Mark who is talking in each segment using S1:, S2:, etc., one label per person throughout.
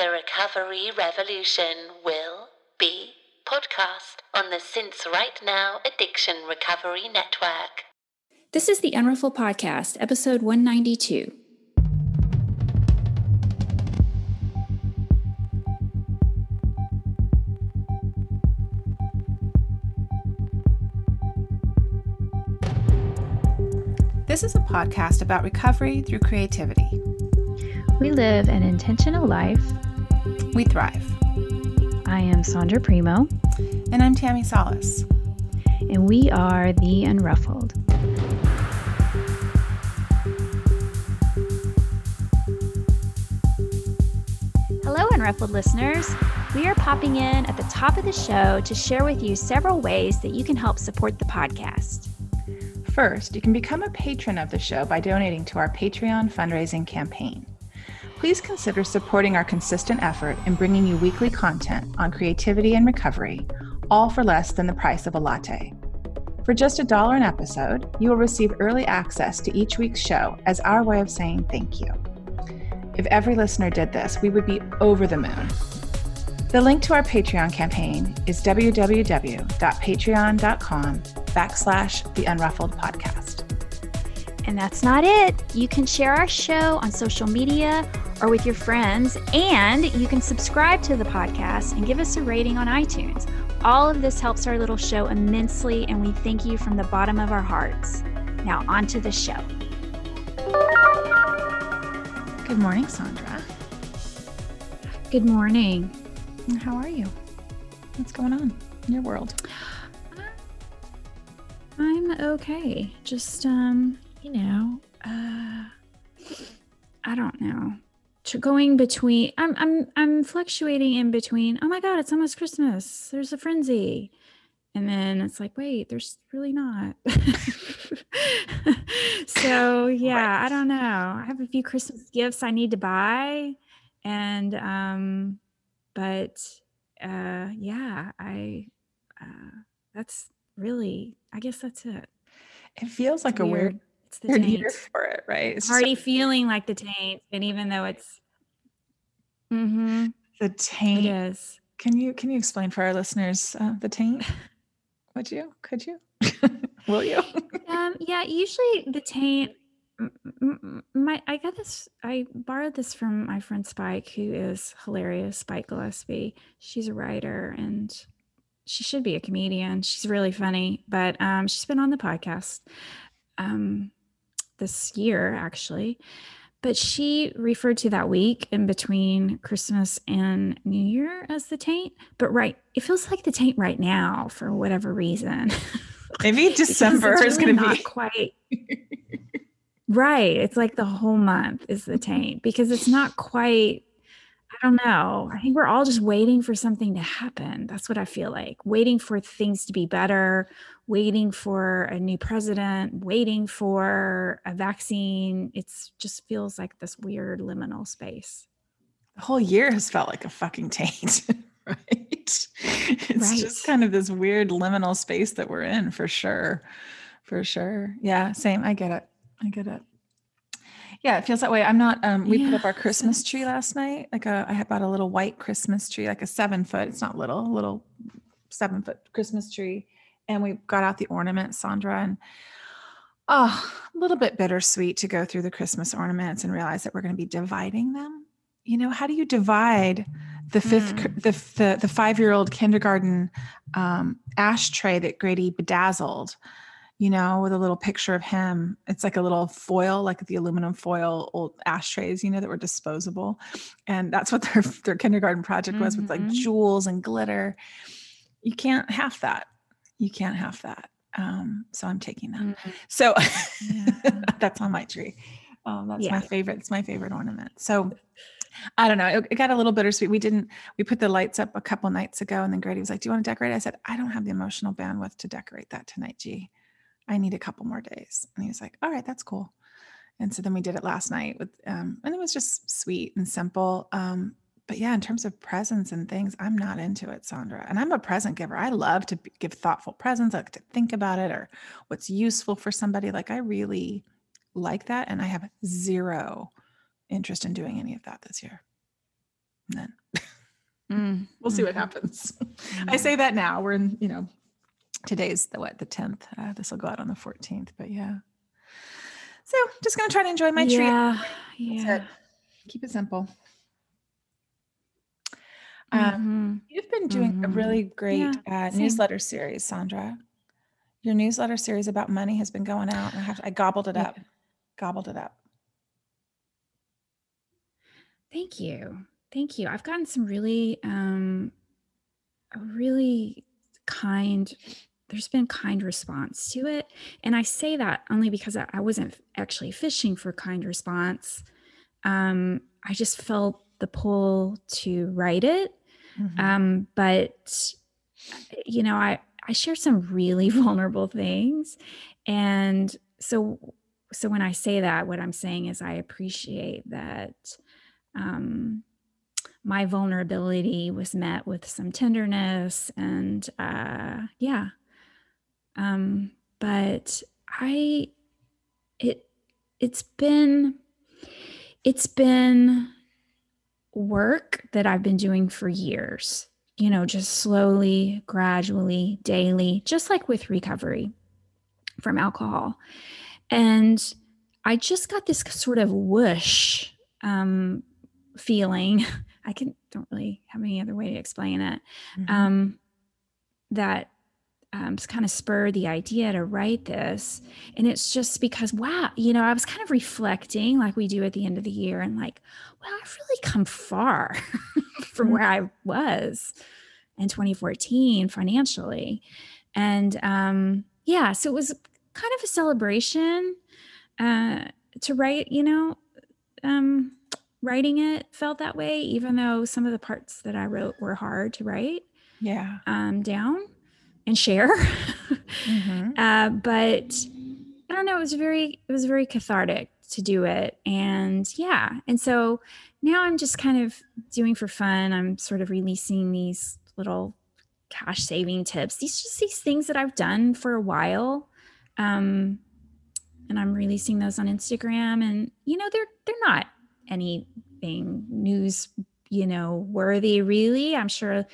S1: The Recovery Revolution will be podcast on the Since Right Now Addiction Recovery Network.
S2: This is the Unruffled Podcast, episode 192.
S3: This is a podcast about recovery through creativity.
S4: We live an intentional life.
S3: We thrive.
S4: I am Sondra Primo.
S3: And I'm Tammi Salas.
S4: And we are The Unruffled. Hello, Unruffled listeners. We are popping in at the top of the show to share with you several ways that you can help support the podcast.
S3: First, you can become a patron of the show by donating to our Patreon fundraising campaign. Please consider supporting our consistent effort in bringing you weekly content on creativity and recovery, all for less than the price of a latte. For just a dollar an episode, you will receive early access to each week's show as our way of saying thank you. If every listener did this, we would be over the moon. The link to our Patreon campaign is www.patreon.com backslash the unruffled podcast.
S4: And that's not it. You can share our show on social media or with your friends, and you can subscribe to the podcast and give us a rating on iTunes. All of this helps our little show immensely, and we thank you from the bottom of our hearts. Now, on to the show.
S3: Good morning, Sondra.
S2: Good morning.
S3: How are you? What's going on in your world?
S2: I'm okay. Just um, you know, uh I don't know. Going between I'm I'm I'm fluctuating in between, oh my god, it's almost Christmas. There's a frenzy. And then it's like, wait, there's really not. so yeah, right. I don't know. I have a few Christmas gifts I need to buy. And um, but uh yeah, I uh that's really I guess that's it.
S3: It feels like weird. a weird it's the weird year for it, right?
S2: It's already just, feeling like the taint, and even though it's
S3: mm-hmm, the taint
S2: it is.
S3: Can you can you explain for our listeners uh, the taint? Would you? Could you? Will you?
S2: um, yeah, usually the taint my I got this I borrowed this from my friend Spike who is hilarious Spike Gillespie she's a writer and she should be a comedian she's really funny but um she's been on the podcast um this year actually but she referred to that week in between Christmas and New Year as the taint. But right, it feels like the taint right now for whatever reason.
S3: Maybe December is going to be
S2: quite right. It's like the whole month is the taint because it's not quite. I don't know. I think we're all just waiting for something to happen. That's what I feel like. Waiting for things to be better, waiting for a new president, waiting for a vaccine. It just feels like this weird liminal space.
S3: The whole year has felt like a fucking taint, right? It's right. just kind of this weird liminal space that we're in for sure. For sure. Yeah, same. I get it. I get it. Yeah, it feels that way. I'm not. Um, we yeah. put up our Christmas tree last night. Like a, I bought a little white Christmas tree, like a seven foot. It's not little, a little seven foot Christmas tree and we got out the ornaments, Sondra, and oh, a little bit bittersweet to go through the Christmas ornaments and realize that we're going to be dividing them. You know, how do you divide the fifth, mm. the, the, the five year old kindergarten um, ashtray that Grady bedazzled? you know, with a little picture of him. It's like a little foil, like the aluminum foil old ashtrays, you know, that were disposable. And that's what their their kindergarten project was mm-hmm. with like mm-hmm. jewels and glitter. You can't have that you can't have that. Um, so I'm taking that. Mm-hmm. So yeah. that's on my tree. Um, that's yeah. my favorite. It's my favorite ornament. So I don't know. It, it, got a little bittersweet. We didn't, we put the lights up a couple nights ago and then Grady was like, do you want to decorate? I said, I don't have the emotional bandwidth to decorate that tonight. G I need a couple more days. And he was like, all right, that's cool. And so then we did it last night with, um, and it was just sweet and simple. Um, but yeah, in terms of presents and things, I'm not into it, Sondra. And I'm a present giver. I love to give thoughtful presents. I like to think about it or what's useful for somebody. Like I really like that. And I have zero interest in doing any of that this year. Then
S2: Mm,
S3: we'll see what
S2: mhm.
S3: happens. I say that now. We're in, you know, today's the what, the 10th. Uh, this will go out on the 14th, but yeah. So just gonna try to enjoy my treat.
S2: yeah,
S3: That's
S2: yeah.
S3: it. Keep it simple. Um,
S2: Mhm.
S3: You've been doing a
S2: Mhm.
S3: really great uh, newsletter series, Sondra. Your newsletter series about money has been going out, and I have I gobbled it
S2: Yeah.
S3: up, gobbled it up.
S2: Thank you. Thank you. I've gotten some really um a really kind there's been kind response to it. And I say that only because I, I wasn't actually fishing for kind response. Um I just felt the pull to write it.
S3: Mhm.
S2: Um but you know, I I share some really vulnerable things and so so when I say that what I'm saying is I appreciate that um, my vulnerability was met with some tenderness and uh, yeah um, but i it it's been it's been work that i've been doing for years you know just slowly gradually daily just like with recovery from alcohol and i just got this sort of whoosh um, feeling i can don't really have any other way to explain it
S3: Mhm.
S2: um, that um, kind of spurred the idea to write this. And it's just because wow you know i was kind of reflecting like we do at the end of the year and like well i've really come far from where i was in 2014 financially. And um yeah so it was kind of a celebration uh to write you know um writing it felt that way even though some of the parts that i wrote were hard to write
S3: yeah.
S2: um down and share.
S3: Mhm.
S2: uh but i don't know it was very it was very cathartic to do it. And yeah and so now i'm just kind of doing for fun. I'm sort of releasing these little cash saving tips. These just these things that i've done for a while. Um and i'm releasing those on instagram. And you know they're they're not anything news you know worthy really. I'm sure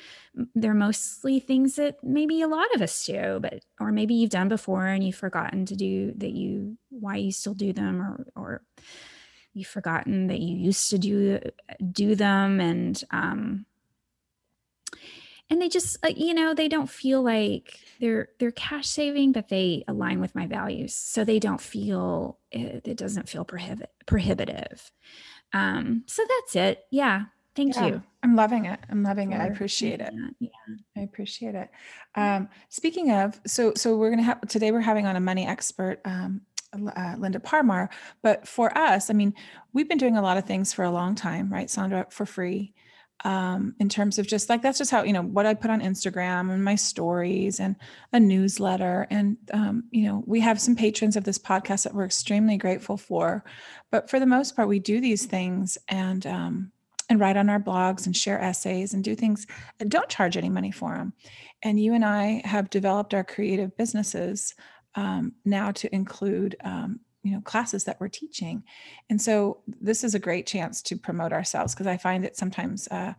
S2: they're mostly things that maybe a lot of us do but or maybe you've done before and you've forgotten to do that you why you still do them or or you've forgotten that you used to do do them. And um and they just uh, you know they don't feel like they're they're cash saving but they align with my values. So they don't feel it, it doesn't feel prohibit prohibitive. Um so that's it. Yeah thank
S3: Yeah,
S2: you
S3: I'm loving it. I'm loving it. I appreciate it.
S2: yeah
S3: I appreciate it. Um, speaking of, so so we're gonna have today. We're having on a money expert, um, uh, Linda Parmar. But for us, I mean, we've been doing a lot of things for a long time, right, Sondra, for free. Um, in terms of just like that's just how you know what I put on Instagram and my stories and a newsletter, and um, you know we have some patrons of this podcast that we're extremely grateful for. But for the most part, we do these things and um, and write on our blogs and share essays and do things and don't charge any money for them. And you and I have developed our creative businesses um, now to include, um, you know, classes that we're teaching. And so this is a great chance to promote ourselves because I find that sometimes, uh,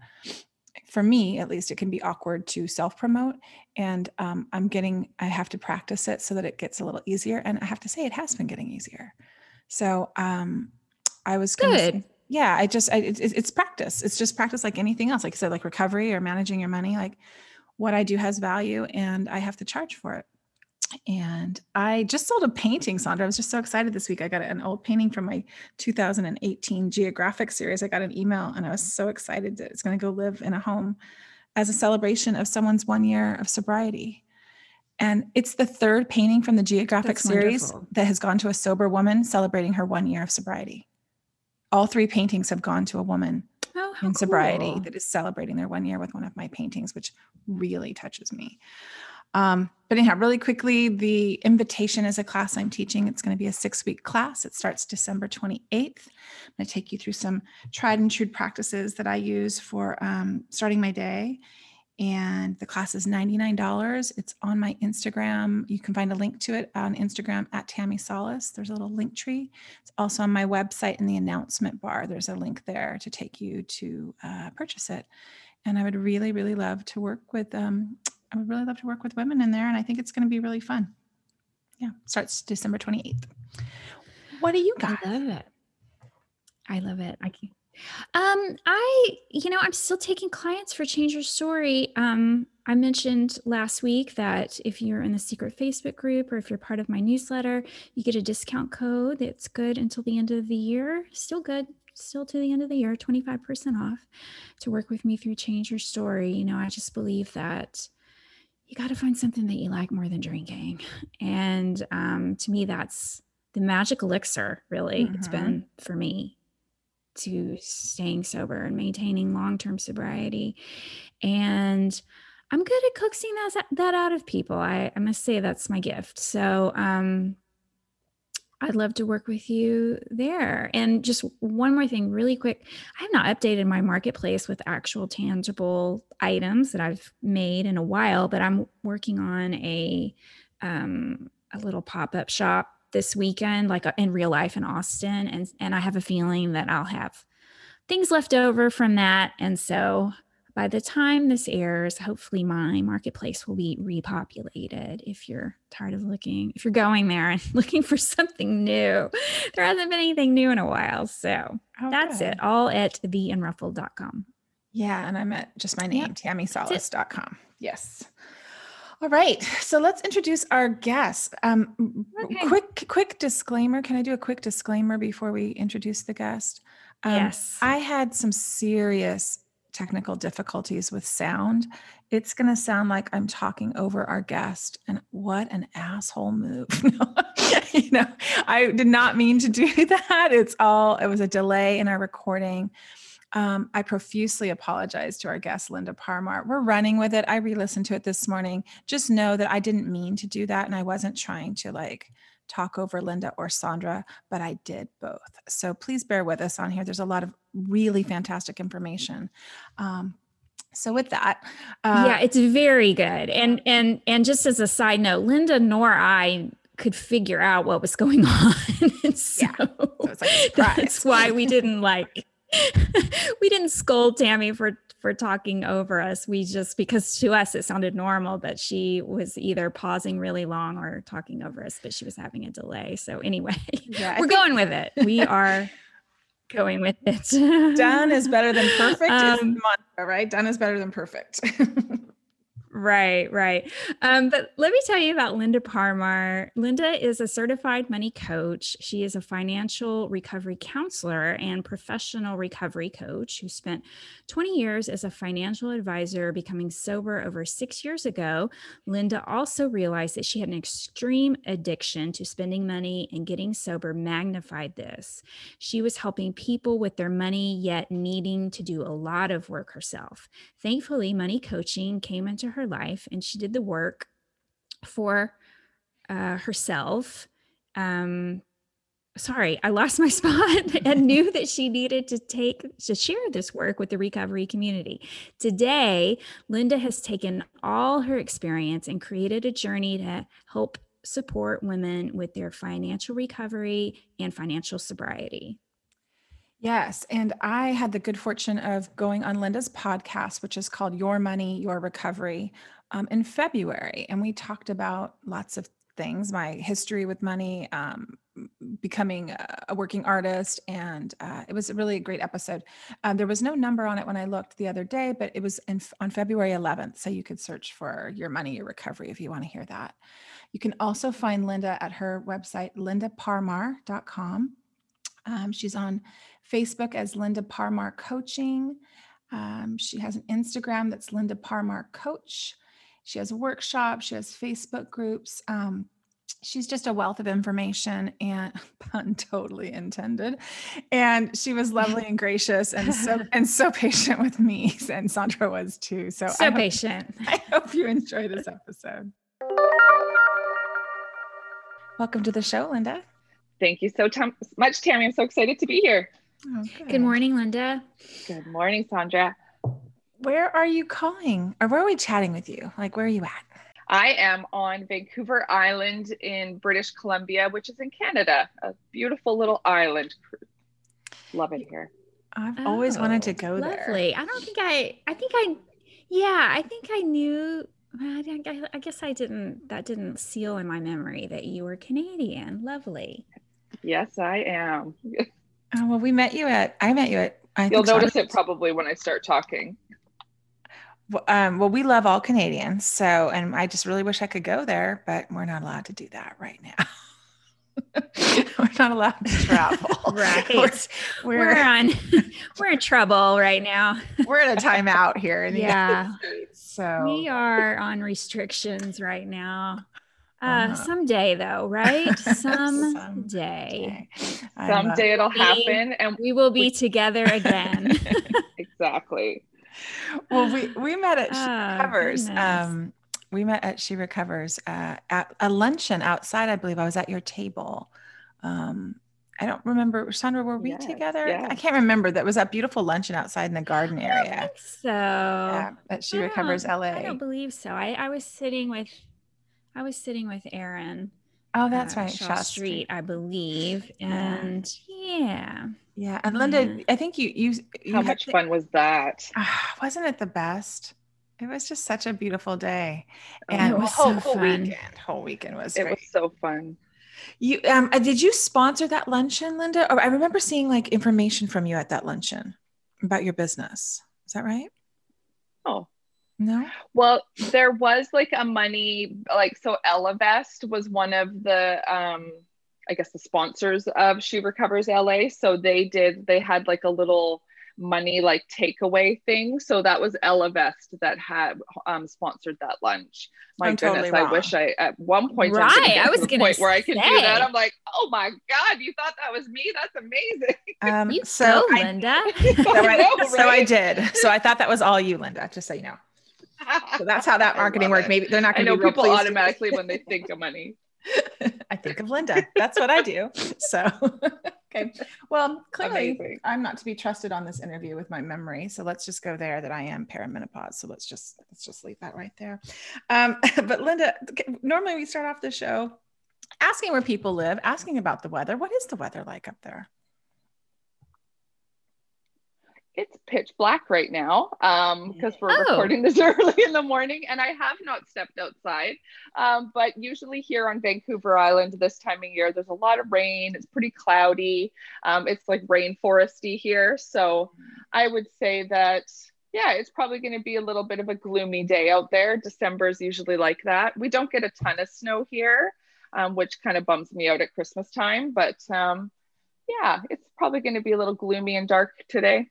S3: for me at least, it can be awkward to self promote. And um, I'm getting, I have to practice it so that it gets a little easier. And I have to say, it has been getting easier. So um, I was gonna say-
S2: good
S3: yeah i just I, it's, it's practice. It's just practice like anything else. Like i said like recovery or managing your money like what i do has value and i have to charge for it. And i just sold a painting sondra. I was just so excited this week. I got an old painting from my 2018 geographic series. I got an email and i was so excited that it's going to go live in a home as a celebration of someone's one year of sobriety. And it's the third painting from the geographic
S2: That's
S3: series
S2: wonderful.
S3: that has gone to a sober woman celebrating her one year of sobriety all three paintings have gone to a woman
S2: oh
S3: in sobriety
S2: cool.
S3: that is celebrating their one year with one of my paintings, which really touches me. Um, but anyhow, really quickly, the invitation is a class I'm teaching. It's going to be a six week class. It starts December 28th. I'm going to take you through some tried and true practices that I use for um, starting my day and the class is $99. It's on my Instagram. You can find a link to it on Instagram at Tammi Salas. There's a little link tree. It's also on my website in the announcement bar. There's a link there to take you to uh, purchase it. And I would really, really love to work with. Um, I would really love to work with women in there, and I think it's going to be really fun. Yeah, starts December 28th. What do you got?
S2: I love it. I love it. I can um, I, you know, I'm still taking clients for Change Your Story. Um, I mentioned last week that if you're in the secret Facebook group or if you're part of my newsletter, you get a discount code that's good until the end of the year. Still good, still to the end of the year, 25% off to work with me through Change Your Story. You know, I just believe that you got to find something that you like more than drinking. And um, to me, that's the magic elixir, really. Mm-hmm. It's been for me to staying sober and maintaining long-term sobriety and i'm good at coaxing that, that out of people I, I must say that's my gift so um, I'd love to work with you there. And just one more thing, really quick. I have not updated my marketplace with actual tangible items that I've made in a while, but I'm working on a um, a little pop up shop this weekend, like uh, in real life in Austin, and and I have a feeling that I'll have things left over from that, and so by the time this airs, hopefully my marketplace will be repopulated. If you're tired of looking, if you're going there and looking for something new, there hasn't been anything new in a while. So oh, that's it. All at theunruffled.com.
S3: Yeah, and I'm at just my name, yep. tammisalas.com. Yes. All right. So let's introduce our guest. Um, okay. Quick, quick disclaimer. Can I do a quick disclaimer before we introduce the guest?
S2: Um, yes.
S3: I had some serious technical difficulties with sound. It's going to sound like I'm talking over our guest. And what an asshole move. you know, I did not mean to do that. It's all, it was a delay in our recording. Um, I profusely apologize to our guest, Linda Parmar. We're running with it. I re listened to it this morning. Just know that I didn't mean to do that. And I wasn't trying to like talk over Linda or Sondra, but I did both. So please bear with us on here. There's a lot of really fantastic information. Um, so with that
S2: uh, yeah it's very good and and and just as a side note linda nor i could figure out what was going on so, yeah. so like that's why we didn't like we didn't scold Tammi for for talking over us. We just because to us it sounded normal, but she was either pausing really long or talking over us, but she was having a delay. So anyway, yeah, we're think- going with it. We are going with it.
S3: Done is better than perfect um, is mantra, right? Done is better than perfect.
S2: Right, right. Um, but let me tell you about Linda Parmar. Linda is a certified money coach. She is a financial recovery counselor and professional recovery coach who spent 20 years as a financial advisor, becoming sober over six years ago. Linda also realized that she had an extreme addiction to spending money, and getting sober magnified this. She was helping people with their money, yet needing to do a lot of work herself. Thankfully, money coaching came into her life and she did the work for uh, herself. Um, sorry, I lost my spot and knew that she needed to take to share this work with the recovery community. Today, Linda has taken all her experience and created a journey to help support women with their financial recovery and financial sobriety.
S3: Yes. And I had the good fortune of going on Linda's podcast, which is called Your Money, Your Recovery, um, in February. And we talked about lots of things my history with money, um, becoming a working artist. And uh, it was a really great episode. Um, there was no number on it when I looked the other day, but it was in, on February 11th. So you could search for Your Money, Your Recovery if you want to hear that. You can also find Linda at her website, lindaparmar.com. Um, she's on Facebook as Linda Parmar Coaching. Um, she has an Instagram that's Linda Parmar Coach. She has workshops, she has Facebook groups. Um, she's just a wealth of information and pun totally intended. And she was lovely and gracious and so and so patient with me. And Sondra was too. So
S2: so I patient.
S3: I hope you enjoy this episode. Welcome to the show, Linda.
S5: Thank you so t- much, Tammi. I'm so excited to be here.
S2: Oh, good. good morning, Linda.
S5: Good morning, Sondra.
S3: where are you calling or where are we chatting with you? Like, where are you at?
S5: I am on Vancouver Island in British Columbia, which is in Canada, a beautiful little island. Love it here.
S3: I've always oh, wanted to go
S2: Oh,
S3: there.
S2: Lovely. I don't think I. I think I. Yeah, I think I knew. I I- I guess I didn't. That didn't seal in my memory that you were Canadian. Lovely.
S5: Yes, I am.
S3: Oh, well, we met you at, I met you at, I
S5: You'll
S3: think
S5: notice
S3: Sean-
S5: it probably when I start talking.
S3: W- Um, well, we love all Canadians. So, and I just really wish I could go there, but we're not allowed to do that right now. we're not allowed to travel.
S2: Right.
S3: We're,
S2: We're,
S3: we're,
S2: on. we're in trouble right now.
S3: we're in a timeout here. In the
S2: Yeah.
S3: United States, so
S2: We are on restrictions right now. Uh,
S3: Uh-huh.
S2: someday though, right? Someday
S3: Someday. Uh,
S5: Someday it'll
S2: we-
S5: happen. And
S2: we will be together again.
S5: exactly.
S3: well, we, we met at She
S2: Oh,
S3: Recovers. Um, we met at She Recovers uh, at a luncheon outside. I believe I was at your table. Um, I don't remember, Sondra, were we
S5: Yes,
S3: together?
S5: yes.
S3: I can't remember. That was that beautiful luncheon outside in the garden
S2: I
S3: area.
S2: think so.
S3: Yeah, at She
S2: I
S3: Recovers LA.
S2: I don't believe so. I, I was sitting with I was sitting with Aaron.
S3: oh, that's
S2: uh,
S3: right.
S2: Shaw,
S3: Shaw
S2: Street, I believe. And yeah.
S3: Yeah, and Linda,
S2: Yeah.
S3: I think you you, you
S5: How much
S3: the-
S5: fun was that?
S3: Ah, wasn't it the best? It was just such a beautiful day,
S5: Oh,
S3: and
S2: it was
S3: whole,
S2: so
S3: whole
S2: fun.
S3: weekend. Whole weekend was
S5: It
S3: great.
S5: was so fun.
S3: You um uh, did you sponsor that luncheon, Linda? Or I remember seeing like information from you at that luncheon about your business. Is that right?
S5: Oh,
S3: No.
S5: Well, there was like a money like so Ellevest was one of the um I guess the sponsors of She Recovers LA. So they did they had like a little money like takeaway thing. So that was Ellevest that had um sponsored that lunch. My
S3: I'm
S5: goodness,
S3: totally
S5: I wish I at one point I'm gonna
S2: Right,
S5: get
S2: I
S5: to
S2: was
S5: the
S2: gonna
S5: point where I could do that. I'm like, oh my God, you thought that was me? That's amazing.
S3: Um,
S2: You
S3: so
S2: go,
S3: I,
S2: Linda.
S3: so, I,
S5: know,
S3: so I did. So I thought that was all you, Linda. Just so you know. So that's how that marketing worked. Maybe they're not going to
S5: know
S3: be
S5: people
S3: pleased.
S5: automatically when they think of money.
S3: I think of Linda. That's what I do. So, okay. Well, clearly,
S5: Amazing.
S3: I'm not to be trusted on this interview with my memory. So let's just go there that I am perimenopause. So let's just let's just leave that right there. Um, but Linda, normally we start off the show asking where people live, asking about the weather. What is the weather like up there?
S5: It's pitch black right now um because we're
S2: Oh.
S5: recording this early in the morning and i have not stepped outside. Um but usually here on vancouver island this time of year there's a lot of rain. It's pretty cloudy. Um it's like rainforesty here. So i would say that yeah it's probably going to be a little bit of a gloomy day out there. December is usually like that. We don't get a ton of snow here um, which kind of bums me out at christmas time but um yeah it's probably going to be a little gloomy and dark today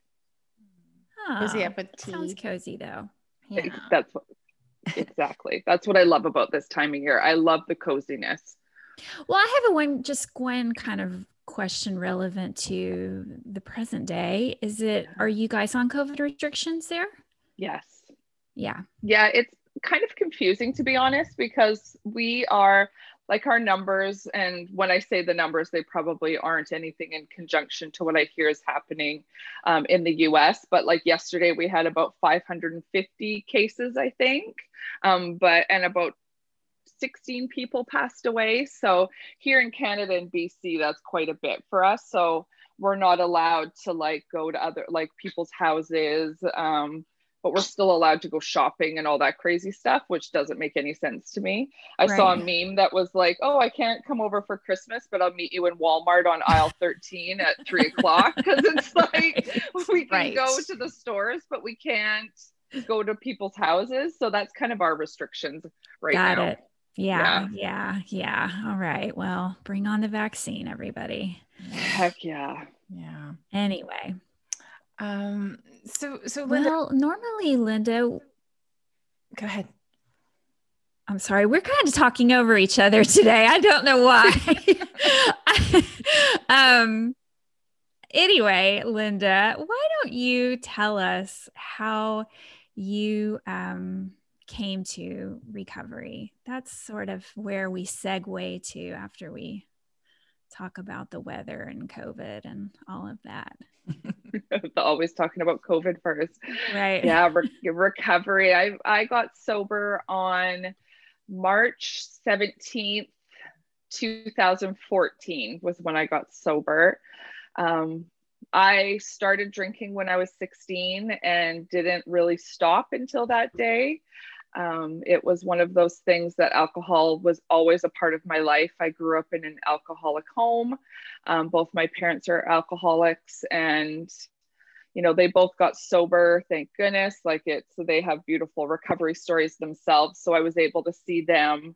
S3: Cozy up with tea.
S2: Sounds cozy though.
S3: Yeah.
S5: That's what exactly. That's what I love about this time of year. I love the coziness.
S2: Well, I have a one just one kind of question relevant to the present day. Is it are you guys on COVID restrictions there?
S5: Yes.
S2: Yeah.
S5: Yeah, it's kind of confusing to be honest because we are like our numbers and when I say the numbers they probably aren't anything in conjunction to what I hear is happening um, in the US but like yesterday we had about 550 cases I think um, but and about 16 people passed away. So here in Canada and BC that's quite a bit for us. So we're not allowed to like go to other like people's houses um, but we're still allowed to go shopping and all that crazy stuff, which doesn't make any sense to me. I saw a meme that was like, oh, I can't come over for Christmas, but I'll meet you in Walmart on aisle 13 at three o'clock. Because it's like we can
S3: Right.
S5: go to the stores, but we can't go to people's houses. So that's kind of our restrictions right
S2: Got
S5: now.
S2: it. Yeah, yeah, yeah. All right. Well, bring on the vaccine, everybody.
S5: Heck yeah.
S3: Yeah.
S2: Anyway,
S3: Um, so, so Linda,
S2: well, normally, Linda,
S3: go ahead.
S2: I'm sorry, we're kind of talking over each other today. I don't know why. um, anyway, Linda, why don't you tell us how you um, came to recovery? That's sort of where we segue to after we talk about the weather and COVID and all of that.
S5: Always talking about COVID first.
S2: Right.
S5: Yeah, re- recovery. I I got sober on March 17th, 2014 was when I got sober. Um, I started drinking when I was 16 and didn't really stop until that day. Um, it was one of those things that alcohol was always a part of my life. I grew up in an alcoholic home. Um, both my parents are alcoholics, and you know they both got sober. Thank goodness. Like it's so they have beautiful recovery stories themselves. So I was able to see them,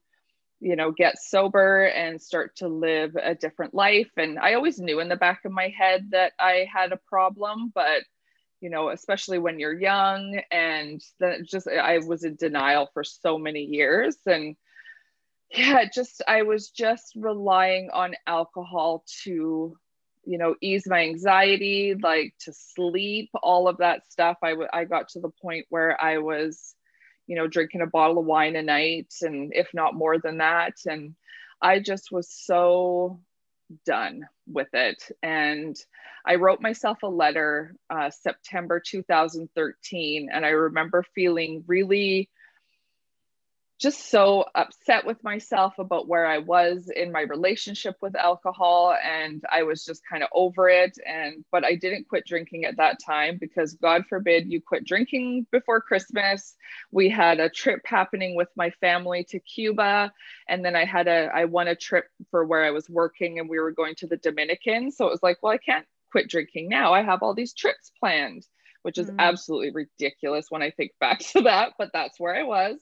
S5: you know, get sober and start to live a different life. And I always knew in the back of my head that I had a problem, but you know, especially when you're young. And then just, I was in denial for so many years. And yeah, just, I was just relying on alcohol to, you know, ease my anxiety, like to sleep, all of that stuff. I, w- I got to the point where I was, you know, drinking a bottle of wine a night and if not more than that. And I just was so done with it. And I wrote myself a letter uh, September 2013. And I remember feeling really just so upset with myself about where I was in my relationship with alcohol and I was just kind of over it and but I didn't quit drinking at that time because god forbid you quit drinking before Christmas. We had a trip happening with my family to Cuba and then I had a I won a trip for where I was working and we were going to the Dominican so it was like well I can't quit drinking now. I have all these trips planned which is mm. absolutely ridiculous when I think back to that but that's where I was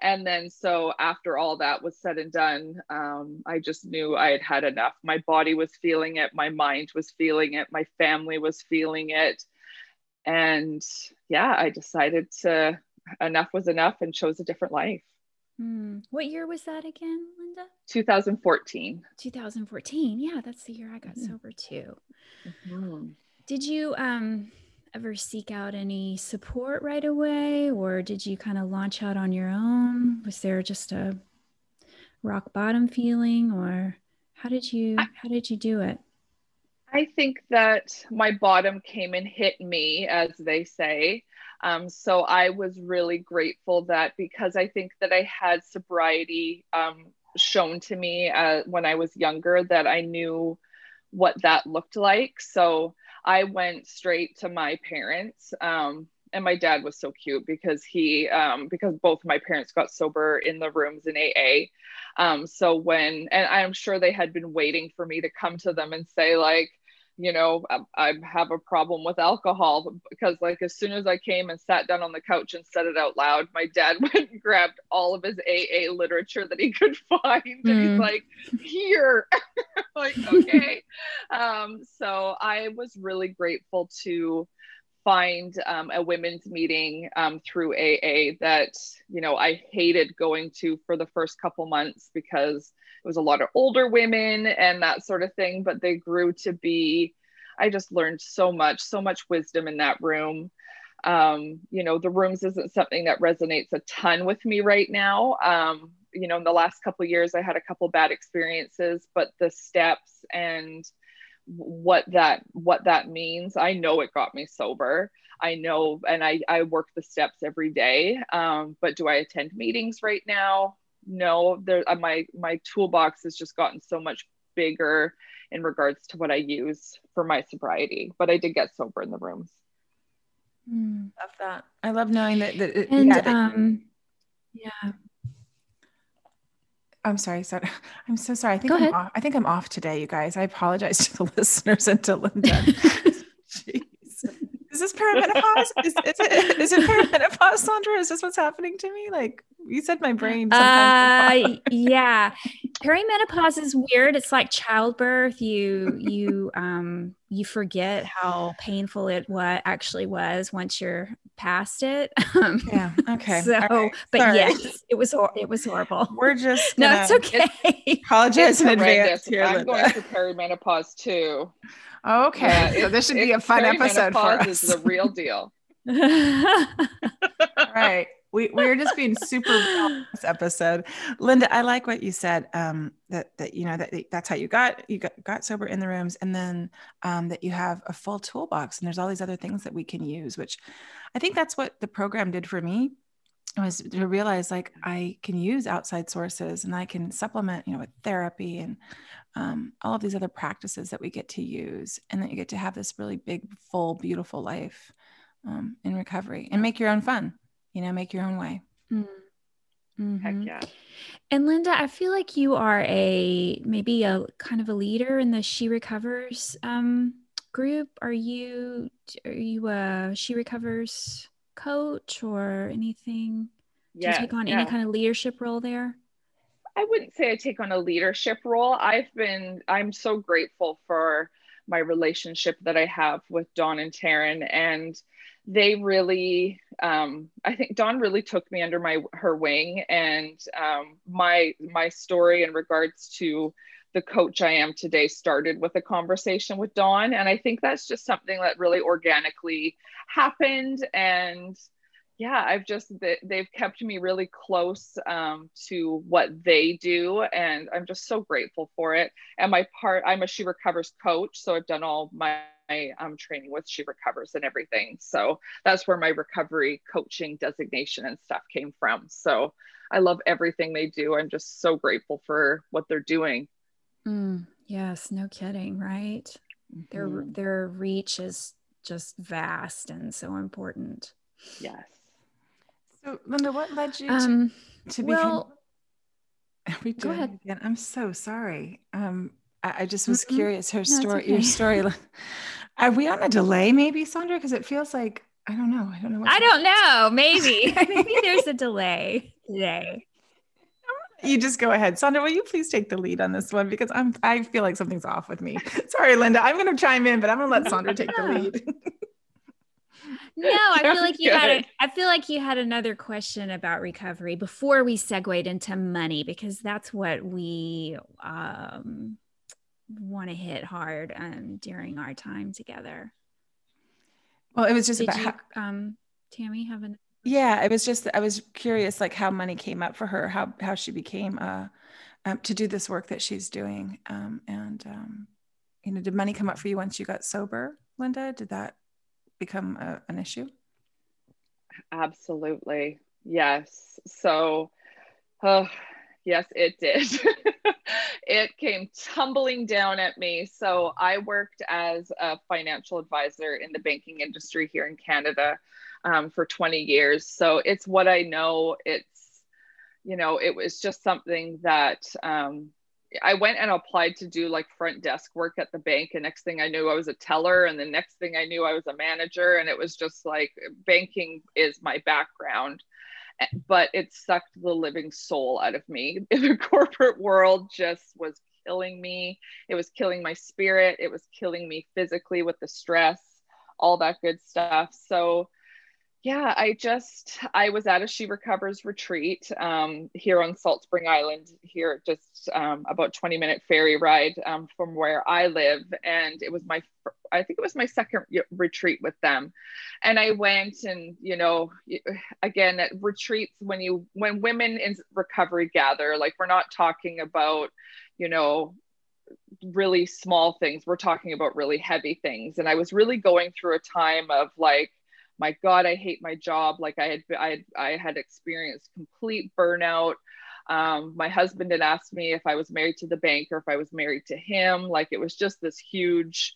S5: and then so after all that was said and done um, i just knew i had had enough. My body was feeling it. My mind was feeling it. My family was feeling it. And yeah i decided to enough was enough and chose a different life.
S2: Mm. what year was that again linda?
S5: 2014
S2: 2014 yeah that's the year i got mm-hmm. sober too. Mm-hmm. did you um ever seek out any support right away or did you kind of launch out on your own? Was there just a rock bottom feeling or how did you how did you do it?
S5: I think that my bottom came and hit me as they say. Um, so i was really grateful that because i think that i had sobriety um, shown to me uh, when i was younger that i knew what that looked like. So I went straight to my parents. Um, and my dad was so cute because he um, because both my parents got sober in the rooms in AA. Um, so when and I'm sure they had been waiting for me to come to them and say like, you know, I, I, have a problem with alcohol because like as soon as I came and sat down on the couch and said it out loud, my dad went and grabbed all of his AA literature that he could find mm. and he's hmm. like, here, like okay. um, so I was really grateful to find um, a women's meeting um, through AA that you know I hated going to for the first couple months because it was a lot of older women and that sort of thing, but they grew to be. I just learned so much, so much wisdom in that room. Um, you know, the rooms isn't something that resonates a ton with me right now. Um, you know, in the last couple years, I had a couple bad experiences, but the steps and what that what that means. I know it got me sober. I know and i i work the steps every day. Um, but do i attend meetings right now? No there uh, my my toolbox has just gotten so much bigger in regards to what i use for my sobriety but i did get sober in the rooms.
S3: Mm. love that. I love knowing that, that it,
S2: and yeah, that, um yeah
S3: I'm sorry. So, I'm so sorry. I think I'm off, I think I'm off today, you guys. I apologize to the listeners and to Linda. Jeez. Is this perimenopause? Is, is, it, is it perimenopause, Sondra? Is this what's happening to me? Like you said, my brain.
S2: Uh, yeah. Perimenopause is weird. It's like childbirth. You you um you forget how painful it what actually was once you're past it.
S3: Um, yeah. Okay.
S2: So, right. but Sorry. yes, it was it was horrible.
S3: We're just
S2: no, it's okay.
S3: Apologize in advance.
S5: Here, I'm Linda. going through perimenopause too.
S3: Okay, yeah, so this should be a fun episode for us.
S5: Is the real deal.
S3: right. We we're just being super this episode. Linda, I like what you said. Um, that that you know that that's how you got you got, got sober in the rooms, and then um, that you have a full toolbox, and there's all these other things that we can use. Which I think that's what the program did for me was to realize like I can use outside sources and I can supplement, you know, with therapy and um, all of these other practices that we get to use, and that you get to have this really big, full, beautiful life um, in recovery and make your own fun you know, make your own way.
S2: Mm-hmm.
S5: Heck yeah.
S2: And Linda, I feel like you are a maybe a kind of a leader in the She Recovers um, group. Are you are you a She Recovers coach or anything? Do you take on yeah. any kind of leadership role there?
S5: I wouldn't say I take on a leadership role. I've been I'm so grateful for my relationship that I have with Dawn and Taryn and they really um, i think dawn really took me under my her wing and um, my my story in regards to the coach i am today started with a conversation with dawn. And i think that's just something that really organically happened. And yeah i've just they've kept me really close um, to what they do. And i'm just so grateful for it. And my part i'm a she recovers coach so i've done all my my um, training with She Recovers and everything. So that's where my recovery coaching designation and stuff came from. So I love everything they do. I'm just so grateful for what they're doing.
S2: Mm, yes, no kidding, right? Mm-hmm. Their their reach is just vast and so important.
S5: Yes.
S3: So Linda, what led you um, to, to well, become? We go ahead again. I'm so sorry. Um, I, I just was mm-hmm. curious. Her story, okay. your story. Are we on a delay, maybe, Sondra? Because it feels like I don't know. I don't know.
S2: I don't know. Maybe. maybe there's a delay today.
S3: You just go ahead, Sondra. Will you please take the lead on this one because I'm. I feel like something's off with me. Sorry, Linda. I'm going to chime in, but I'm going to let Sondra take the lead.
S2: No, I feel like you had. A, I feel like you had another question about recovery before we segued into money because that's what we um, want to hit hard um, during our time together.
S3: Well, it was just
S2: Did
S3: about
S2: you, how, um, Tammi have an.
S3: Yeah, it was just I was curious, like how money came up for her, how how she became uh, um, to do this work that she's doing, um, and um, you know, did money come up for you once you got sober, Linda? Did that become a, an issue?
S5: Absolutely, yes. So, uh, yes, it did. it came tumbling down at me. So I worked as a financial advisor in the banking industry here in Canada um, for 20 years. So it's what I know. It's, you know, it was just something that um, I went and applied to do like front desk work at the bank. And next thing I knew, I was a teller. And the next thing I knew, I was a manager. And it was just like banking is my background but it sucked the living soul out of me. The corporate world just was killing me. It was killing my spirit. It was killing me physically with the stress, all that good stuff. So yeah, I just I was at a She Recovers retreat um, here on Salt Spring Island, here just um, about 20 minute ferry ride um, from where I live, and it was my I think it was my second retreat with them, and I went and you know again at retreats when you when women in recovery gather, like we're not talking about you know really small things we're talking about really heavy things. And i was really going through a time of like my god i hate my job. Like i had i had, I had experienced complete burnout. Um, my husband had asked me if i was married to the bank or if i was married to him. Like it was just this huge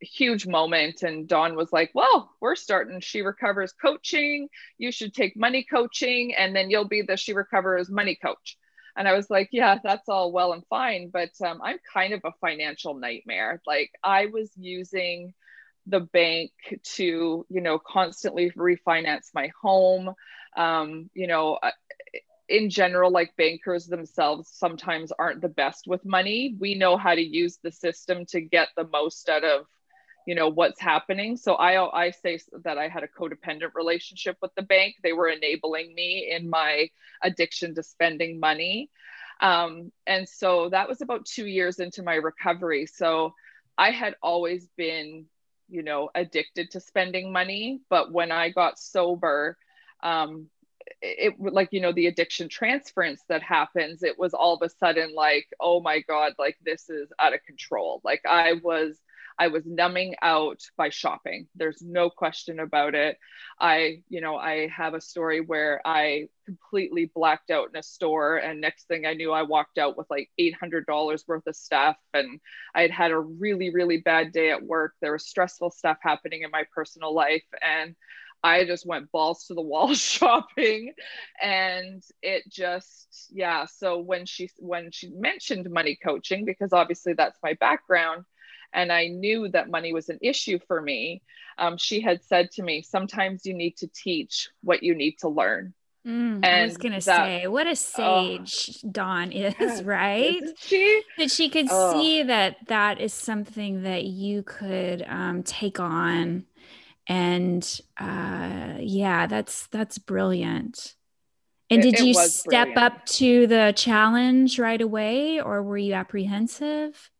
S5: huge moment. And dawn was like well we're starting she recovers coaching. You should take money coaching and then you'll be the she recovers money coach. And i was like yeah that's all well and fine but um, i'm kind of a financial nightmare. Like i was using the bank to you know constantly refinance my home. Um, you know in general like bankers themselves sometimes aren't the best with money. We know how to use the system to get the most out of you know what's happening. So i i say that i had a codependent relationship with the bank. They were enabling me in my addiction to spending money. Um, and so that was about two years into my recovery. So i had always been you know addicted to spending money. But when i got sober um, it like you know the addiction transference that happens it was all of a sudden like oh my god like this is out of control. Like i was i was numbing out by shopping. There's no question about it. I you know i have a story where i completely blacked out in a store and next thing i knew i walked out with like $800 worth of stuff and i had had a really really bad day at work. There was stressful stuff happening in my personal life and I just went balls to the wall shopping and it just yeah. So when she when she mentioned money coaching because obviously that's my background and I knew that money was an issue for me um, she had said to me sometimes you need to teach what you need to learn
S2: Mm, and I was gonna that, say, what a oh. sage oh, Dawn is, right?
S5: She
S2: that she could oh. see that that is something that you could um, take on and uh, yeah that's that's brilliant and it, did you step brilliant. up to the challenge right away or were you apprehensive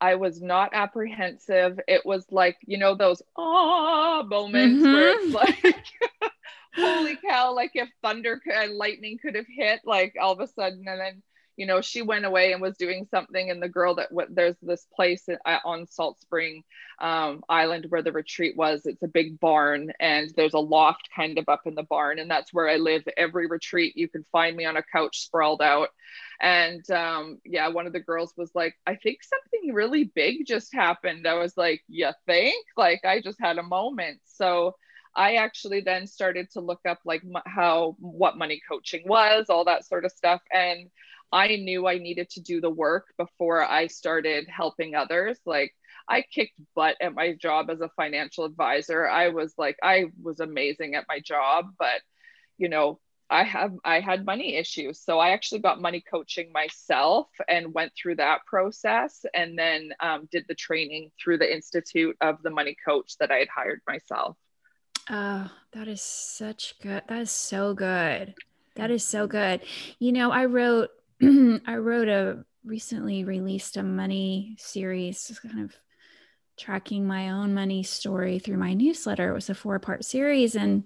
S5: i was not apprehensive it was like you know those ah moments mm-hmm. where it's like holy cow like if thunder and lightning could have hit like all of a sudden and then you know she went away and was doing something and the girl that w- there's this place uh, on salt spring um, island where the retreat was. It's a big barn and there's a loft kind of up in the barn and that's where i live. Every retreat you can find me on a couch sprawled out. And um, yeah one of the girls was like i think something really big just happened. I was like you think? Like i just had a moment. So I actually then started to look up like how what money coaching was, all that sort of stuff, and I knew I needed to do the work before I started helping others. Like I kicked butt at my job as a financial advisor. I was like, I was amazing at my job, but you know, I have I had money issues. So I actually got money coaching myself and went through that process and then um, did the training through the Institute of the Money Coach that I had hired myself.
S2: Oh, that is such good. That is so good. That is so good. You know, I wrote I wrote a recently released a money series, just kind of tracking my own money story through my newsletter. It was a four part series. And,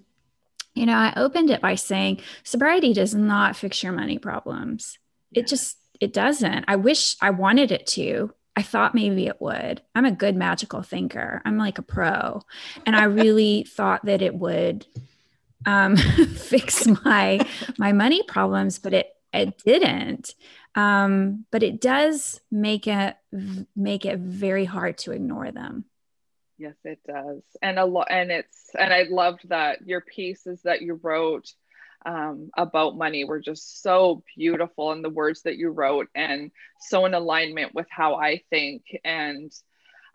S2: you know, I opened it by saying sobriety does not fix your money problems. It just, it doesn't. I wish I wanted it to. I thought maybe it would. I'm a good magical thinker. I'm like a pro. And I really thought that it would um, fix my my money problems, but it it didn't. Um, but it does make it make it very hard to ignore them.
S5: Yes it does. And a lot and it's and i loved that your pieces that you wrote um, about money were just so beautiful and the words that you wrote and so in alignment with how i think and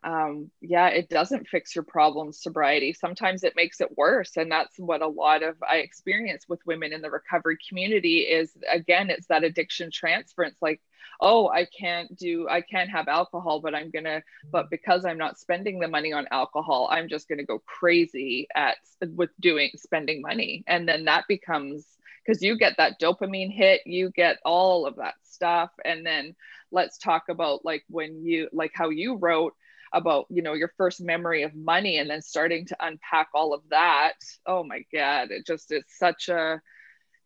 S5: um, yeah, it doesn't fix your problems, sobriety. Sometimes it makes it worse. And that's what a lot of I experience with women in the recovery community is again, it's that addiction transference. Like, oh, I can't do, I can't have alcohol, but I'm gonna, but because I'm not spending the money on alcohol, I'm just gonna go crazy at with doing spending money. And then that becomes because you get that dopamine hit, you get all of that stuff. And then let's talk about like when you like how you wrote about you know your first memory of money and then starting to unpack all of that oh my god it just is such a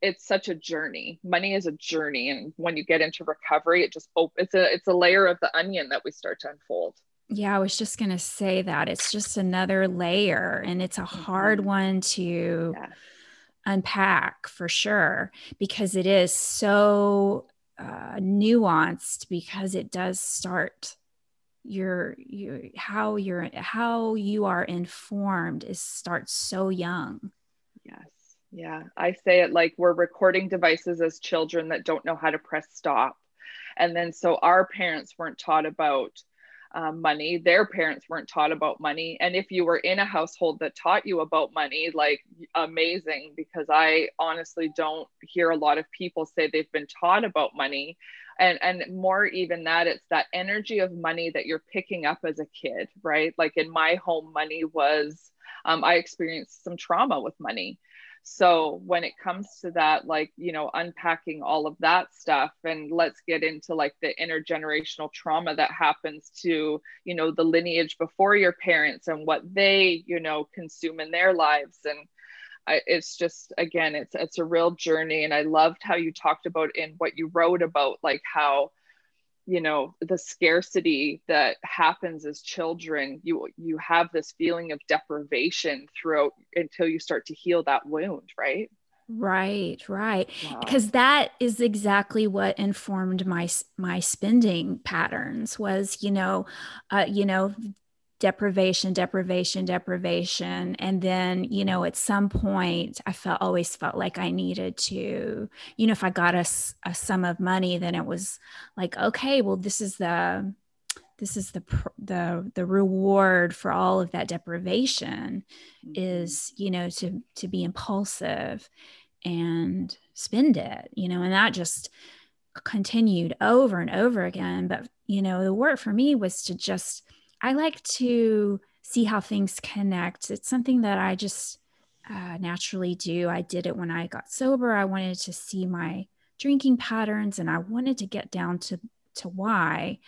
S5: it's such a journey money is a journey and when you get into recovery it just it's a it's a layer of the onion that we start to unfold
S2: yeah i was just going to say that it's just another layer and it's a hard mm-hmm. one to yeah. unpack for sure because it is so uh, nuanced because it does start your your how you're how you are informed is starts so young.
S5: Yes. Yeah. I say it like we're recording devices as children that don't know how to press stop. And then so our parents weren't taught about um, money. Their parents weren't taught about money. And if you were in a household that taught you about money like amazing because i honestly don't hear a lot of people say they've been taught about money and and more even that it's that energy of money that you're picking up as a kid right? Like in my home money was um, i experienced some trauma with money. So when it comes to that like you know unpacking all of that stuff and let's get into like the intergenerational trauma that happens to you know the lineage before your parents and what they you know consume in their lives and I, it's just again it's it's a real journey and i loved how you talked about in what you wrote about like how you know the scarcity that happens as children you you have this feeling of deprivation throughout until you start to heal that wound right
S2: right right wow. because that is exactly what informed my my spending patterns was you know uh, you know deprivation deprivation deprivation and then you know at some point i felt always felt like i needed to you know if i got a, a sum of money then it was like okay well this is the this is the the the reward for all of that deprivation mm-hmm. is you know to to be impulsive and spend it you know and that just continued over and over again but you know the work for me was to just I like to see how things connect. It's something that I just uh, naturally do. I did it when I got sober. I wanted to see my drinking patterns and I wanted to get down to, to why.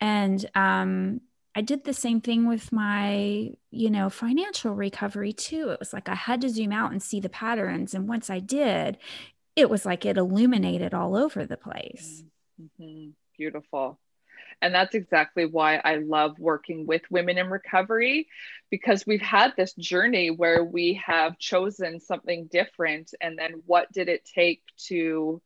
S2: And um, I did the same thing with my, you know, financial recovery too. It was like I had to zoom out and see the patterns. And once I did, it was like it illuminated all over the place.
S5: Mm-hmm. Beautiful. And that's exactly why I love working with women in recovery because we've had this journey where we have chosen something different. And then what did it take to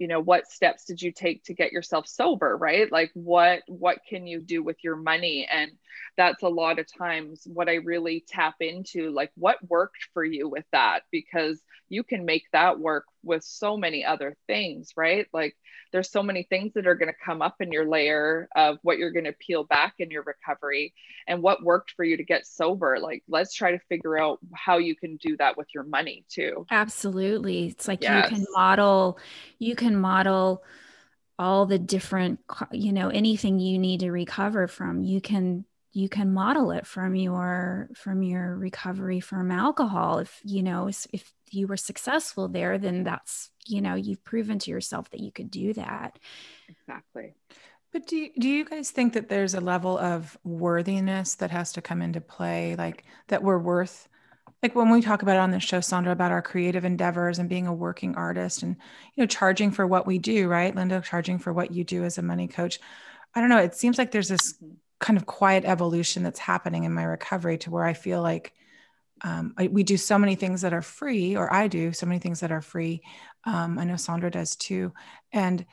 S5: you know what steps did you take to get yourself sober right like what what can you do with your money and that's a lot of times what i really tap into like what worked for you with that because you can make that work with so many other things right? Like there's so many things that are going to come up in your layer of what you're going to peel back in your recovery and what worked for you to get sober. Like let's try to figure out how you can do that with your money too.
S2: Absolutely. It's like yes. you can model you can model all the different you know anything you need to recover from. You can you can model it from your from your recovery from alcohol. If you know if you were successful there then that's you know you've proven to yourself that you could do that.
S5: Exactly.
S3: But do you, do you guys think that there's a level of worthiness that has to come into play like that we're worth? Like when we talk about it on the show sondra about our creative endeavors and being a working artist and you know charging for what we do right? Linda charging for what you do as a money coach. I don't know it seems like there's this mm-hmm. Kind of quiet evolution that's happening in my recovery to where i feel like um, I, we do so many things that are free, or I do so many things that are free. Um, I know Sondra does too, and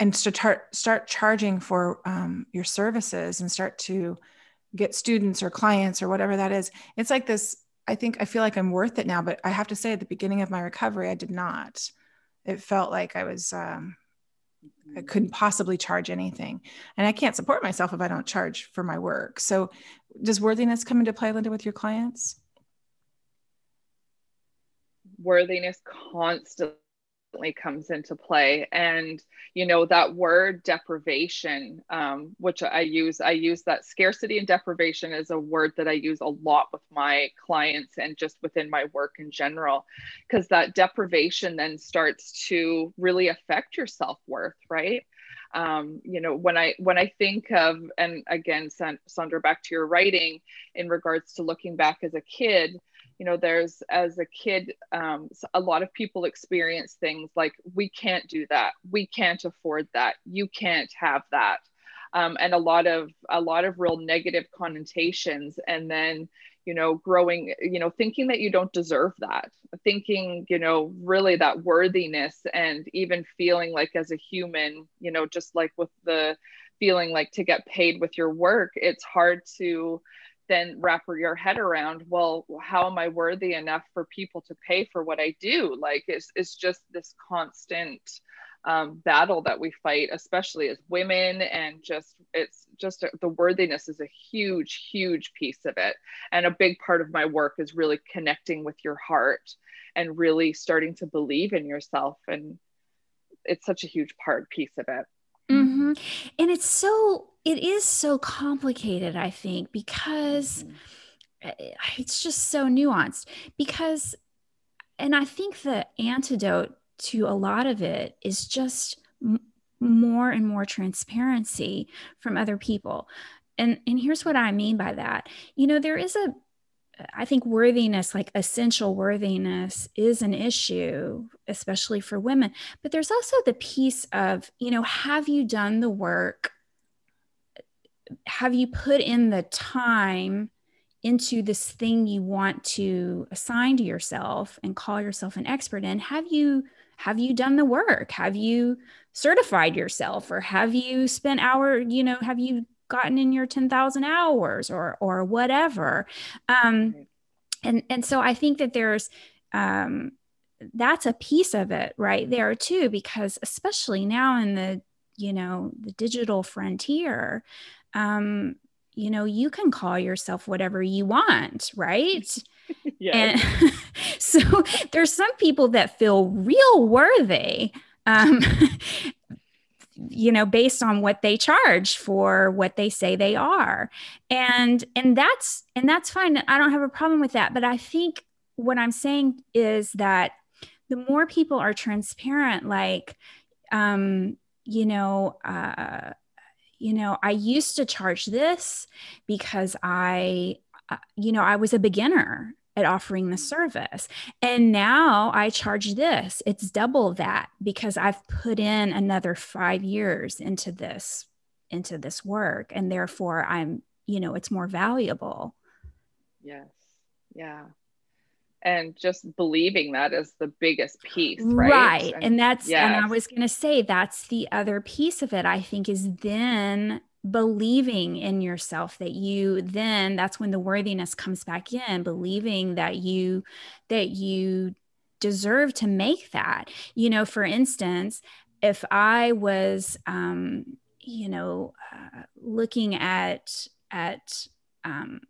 S3: and start start charging for um, your services and start to get students or clients or whatever that is. It's like this. I think I feel like I'm worth it now, but I have to say, at the beginning of my recovery, I did not. It felt like I was. Um, I couldn't possibly charge anything. And I can't support myself if I don't charge for my work. So, does worthiness come into play, Linda, with your clients?
S5: worthiness constantly comes into play. And you know that word deprivation um, which i use i use that scarcity and deprivation is a word that i use a lot with my clients and just within my work in general because that deprivation then starts to really affect your self-worth right? Um, you know when i when i think of and again sondra back to your writing in regards to looking back as a kid you know there's as a kid um, a lot of people experience things like we can't do that. We can't afford that. You can't have that. Um, and a lot of a lot of real negative connotations and then you know growing you know thinking that you don't deserve that thinking you know really that worthiness and even feeling like as a human you know just like with the feeling like to get paid with your work it's hard to then wrap your head around well how am i worthy enough for people to pay for what i do? Like it's, it's just this constant um, battle that we fight especially as women and just it's just a, the worthiness is a huge huge piece of it. And a big part of my work is really connecting with your heart and really starting to believe in yourself and it's such a huge part piece of it.
S2: Mm-hmm. and it's so it is so complicated, I think, because mm-hmm. it's just so nuanced. Because, and I think the antidote to a lot of it is just m- more and more transparency from other people. And, and here's what I mean by that. You know, there is a I think worthiness, like essential worthiness, is an issue, especially for women. But there's also the piece of, you know, have you done the work? Have you put in the time into this thing you want to assign to yourself and call yourself an expert in? Have you have you done the work? Have you certified yourself or have you spent hour, you know, have you gotten in your 10,000 hours or or whatever. Um, and and so I think that there's um, that's a piece of it right there too, because especially now in the you know the digital frontier, um, you know you can call yourself whatever you want, right?
S5: yeah.
S2: And so there's some people that feel real worthy um, you know based on what they charge for what they say they are and and that's and that's fine i don't have a problem with that but i think what i'm saying is that the more people are transparent like um you know uh you know i used to charge this because i uh, you know i was a beginner at offering the service. And now I charge this. It's double that because I've put in another 5 years into this into this work and therefore I'm, you know, it's more valuable.
S5: Yes. Yeah. And just believing that is the biggest piece, right?
S2: Right. And, and that's yes. and I was going to say that's the other piece of it I think is then believing in yourself that you then that's when the worthiness comes back in believing that you that you deserve to make that you know for instance if i was um you know uh, looking at at um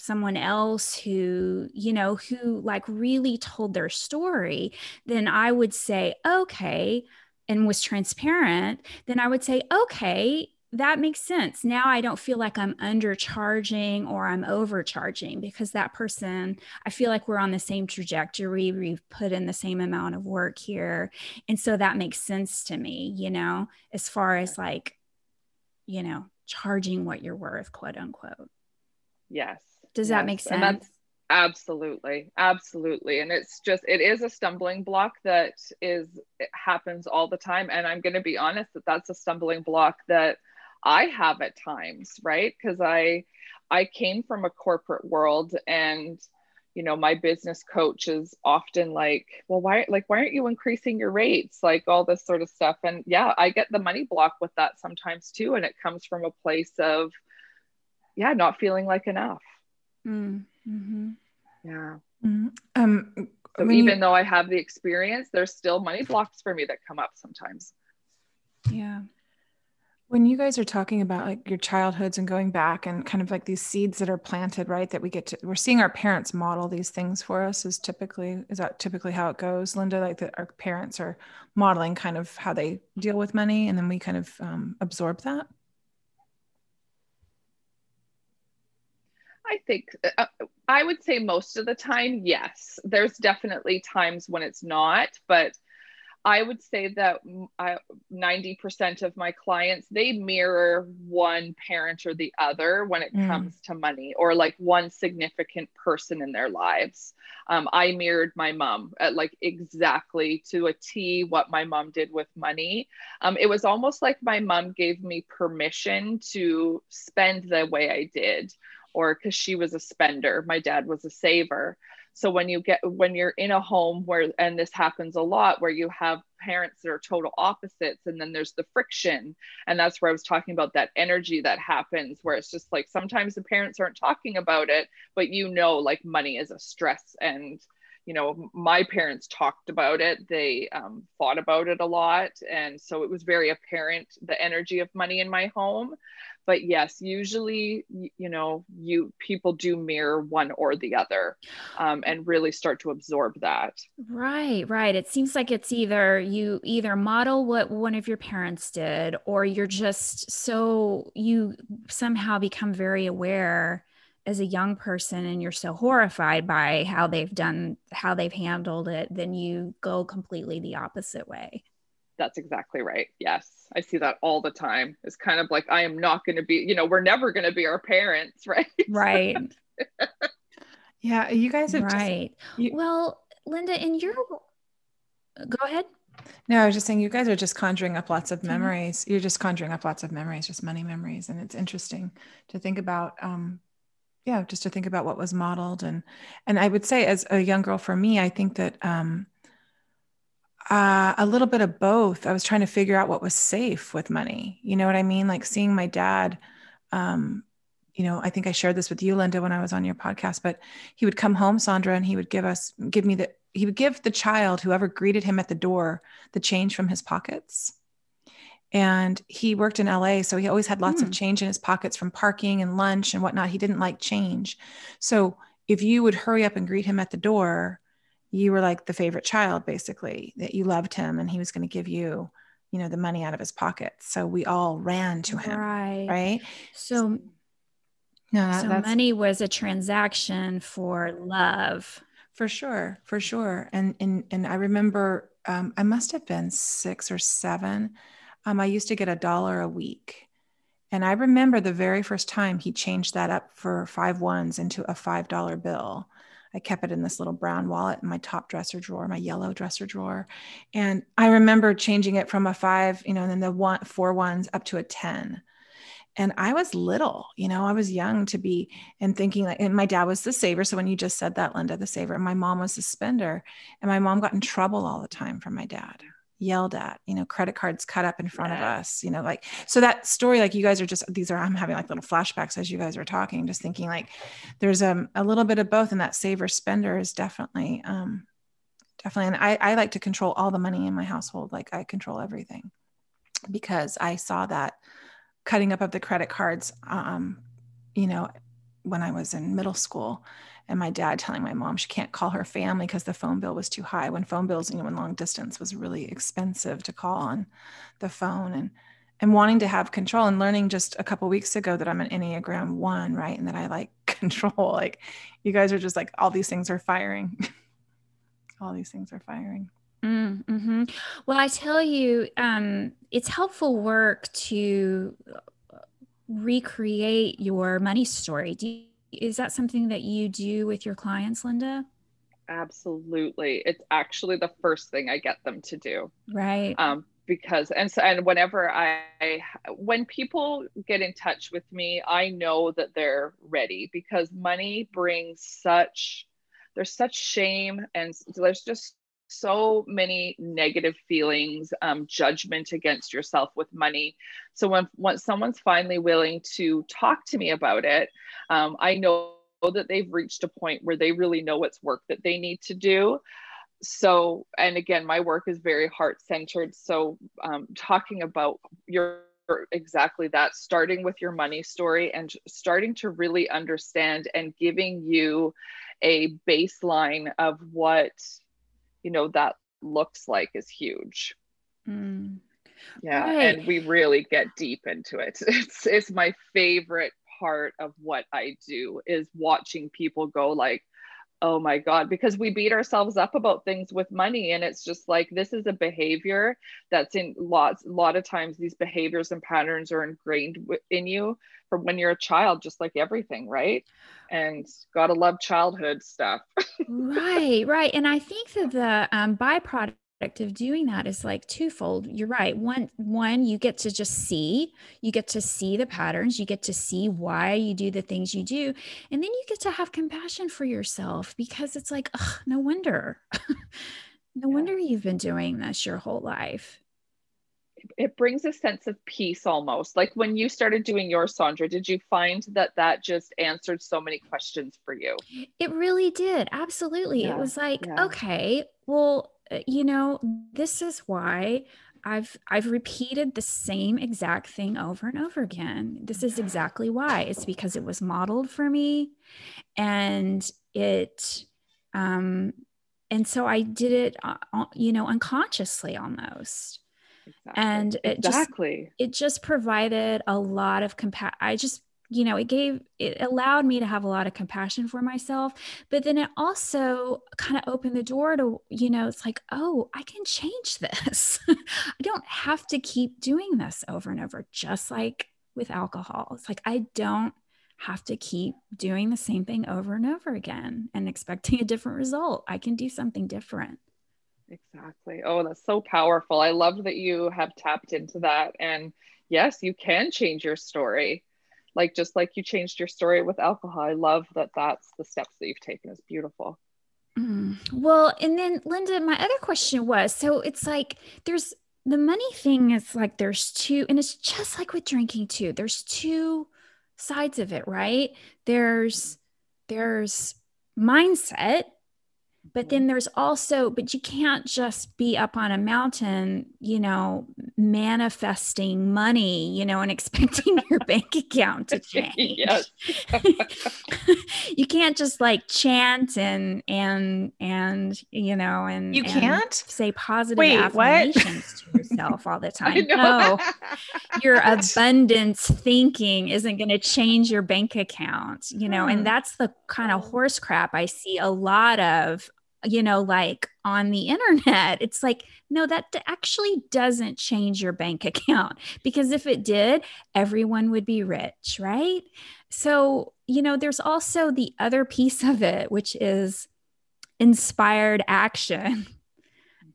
S2: someone else who you know who like really told their story then i would say okay and was transparent then i would say okay that makes sense. Now I don't feel like I'm undercharging or I'm overcharging because that person, I feel like we're on the same trajectory. We've put in the same amount of work here. And so that makes sense to me, you know, as far as like, you know, charging what you're worth, quote unquote.
S5: Yes.
S2: Does
S5: yes.
S2: that make sense?
S5: Absolutely. Absolutely. And it's just, it is a stumbling block that is, it happens all the time. And I'm going to be honest that that's a stumbling block that I have at times, right? Because I I came from a corporate world and you know my business coach is often like well why like why aren't you increasing your rates like all this sort of stuff and yeah i get the money block with that sometimes too and it comes from a place of yeah not feeling like enough
S2: mm-hmm.
S5: yeah
S3: mm-hmm. um
S5: so even you... though i have the experience there's still money blocks for me that come up sometimes
S2: yeah
S3: when you guys are talking about like your childhoods and going back and kind of like these seeds that are planted, right? That we get to, we're seeing our parents model these things for us is typically, is that typically how it goes, Linda? Like that our parents are modeling kind of how they deal with money and then we kind of um, absorb that?
S5: I think uh, I would say most of the time, yes. There's definitely times when it's not, but I would say that I, 90% of my clients, they mirror one parent or the other when it mm. comes to money or like one significant person in their lives. Um, I mirrored my mom at like exactly to a T what my mom did with money. Um, it was almost like my mom gave me permission to spend the way I did or because she was a spender. My dad was a saver. So when you get when you're in a home where and this happens a lot where you have parents that are total opposites and then there's the friction. And that's where i was talking about that energy that happens where it's just like sometimes the parents aren't talking about it but you know like money is a stress and you know my parents talked about it. They um, thought about it a lot. And so it was very apparent the energy of money in my home but yes usually you know you people do mirror one or the other um, and really start to absorb that
S2: right right it seems like it's either you either model what one of your parents did or you're just so you somehow become very aware as a young person and you're so horrified by how they've done how they've handled it then you go completely the opposite way
S5: that's exactly right. Yes. I see that all the time. It's kind of like, I am not going to be, you know, we're never going to be our parents, right?
S2: Right.
S3: Yeah, you guys are
S2: right.
S3: Just, you,
S2: well, Linda, in your go ahead.
S3: No, I was just saying you guys are just conjuring up lots of memories. You're just conjuring up lots of memories, just money memories. And it's interesting to think about um yeah, just to think about what was modeled and and I would say as a young girl for me, I think that um uh, a little bit of both. I was trying to figure out what was safe with money. You know what I mean? Like seeing my dad um, you know, I think I shared this with you, Linda, when I was on your podcast, but he would come home, Sondra, and he would give us, give me the, he would give the child, whoever greeted him at the door, the change from his pockets. And he worked in LA. So he always had lots mm. of hmm. change in his pockets from parking and lunch and whatnot. He didn't like change. So if you would hurry up and greet him at the door, you were like the favorite child, basically, that you loved him and he was going to give you, you know, the money out of his pocket. So we all ran to him. Right. Right.
S2: So, no, so money was a transaction for love.
S3: For sure, for sure. And and and I remember um, I must have been six or seven. Um, I used to get a dollar a week. And I remember the very first time he changed that up for five ones into a five dollar bill. I kept it in this little brown wallet in my top dresser drawer, my yellow dresser drawer. And I remember changing it from a five, you know, and then the one four ones up to a 10 and i was little you know i was young to be and thinking like and my dad was the saver. So when you just said that linda the saver and my mom was the spender and my mom got in trouble all the time from my dad yelled at you know credit cards cut up in front yeah. of us you know like so that story like you guys are just these are i'm having like little flashbacks as you guys are talking just thinking like there's a, um, a little bit of both and that saver spender is definitely um definitely and I, I like to control all the money in my household like i control everything because i saw that cutting up of the credit cards, um, you know, when I was in middle school, and my dad telling my mom she can't call her family because the phone bill was too high. When phone bills, you know, in long distance was really expensive to call on the phone, and and wanting to have control and learning just a couple weeks ago that I'm an Enneagram one, right, and that I like control. Like, you guys are just like all these things are firing. all these things are firing.
S2: Mm, hmm Well, I tell you, um, it's helpful work to uh, recreate your money story. You, is that something that you do with your clients, Linda?
S5: Absolutely. It's actually the first thing I get them to do.
S2: Right.
S5: Um, because and so and whenever I when people get in touch with me, I know that they're ready because money brings such there's such shame and there's just so many negative feelings, um, judgment against yourself with money. So when once someone's finally willing to talk to me about it, um, I know that they've reached a point where they really know what's work that they need to do. So, and again, my work is very heart centered. So, um, talking about your exactly that, starting with your money story and starting to really understand and giving you a baseline of what you know that looks like is huge mm. yeah right. and we really get deep into it it's it's my favorite part of what i do is watching people go like oh my god because we beat ourselves up about things with money and it's just like this is a behavior that's in lots a lot of times these behaviors and patterns are ingrained in you from when you're a child just like everything right? And gotta love childhood stuff.
S2: Right right and i think that the um, byproduct of doing that is like twofold. You're right. One one you get to just see you get to see the patterns you get to see why you do the things you do and then you get to have compassion for yourself because it's like ugh, no wonder. No yeah. wonder you've been doing this your whole life.
S5: It brings a sense of peace almost. Like when you started doing your sondra did you find that that just answered so many questions for you?
S2: It really did. Absolutely. Yeah. it was like yeah. okay well you know, this is why I've I've repeated the same exact thing over and over again. This is exactly why. It's because it was modeled for me and it um and so I did it uh, uh you know unconsciously almost. Exactly. And it exactly. just it just provided a lot of compa- I just you know, it gave, it allowed me to have a lot of compassion for myself. But then it also kind of opened the door to, you know, it's like, oh, I can change this. I don't have to keep doing this over and over, just like with alcohol. It's like, I don't have to keep doing the same thing over and over again and expecting a different result. I can do something different.
S5: Exactly. Oh, that's so powerful. I love that you have tapped into that. And yes, you can change your story. Like just like you changed your story with alcohol. I love that that's the steps that you've taken. is beautiful.
S2: Mm. Well, and then Linda, my other question was so it's like there's the money thing is like there's two, and it's just like with drinking too. There's two sides of it, right? There's there's mindset but then there's also but you can't just be up on a mountain you know manifesting money you know and expecting your bank account to change. You can't just like chant and and and you know and
S3: you can't?
S2: say positive Wait, affirmations what? to yourself all the time. no. Your abundance thinking isn't going to change your bank account you know hmm. and that's the kind of horse crap i see a lot of you know, like on the internet. It's like, no, that actually doesn't change your bank account because if it did, everyone would be rich, right? So, you know, there's also the other piece of it, which is inspired action.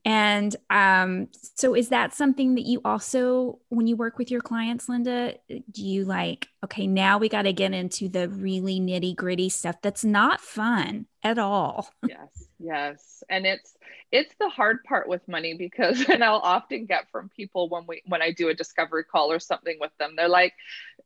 S2: And um, so, is that something that you also, when you work with your clients, Linda, do you like, okay, now we got to get into the really nitty gritty stuff that's not fun at all?
S5: Yes, yes. And it's, it's the hard part with money because, and I'll often get from people when we, when I do a discovery call or something with them, they're like,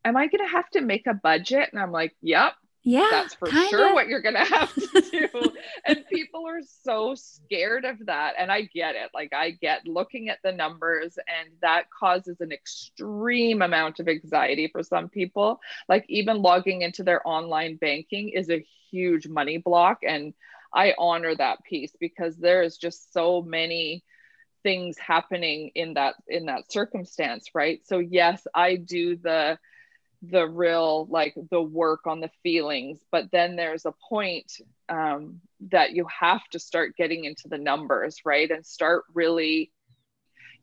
S5: am I going to have to make a budget? And I'm like, yep,
S2: yeah
S5: that's for kinda. sure what you're gonna have to do. And people are so scared of that and i get it. Like i get looking at the numbers and that causes an extreme amount of anxiety for some people. Like even logging into their online banking is a huge money block and i honor that piece because there is just so many things happening in that in that circumstance right? So yes i do the the real like the work on the feelings but then there's a point um, that you have to start getting into the numbers right? And start really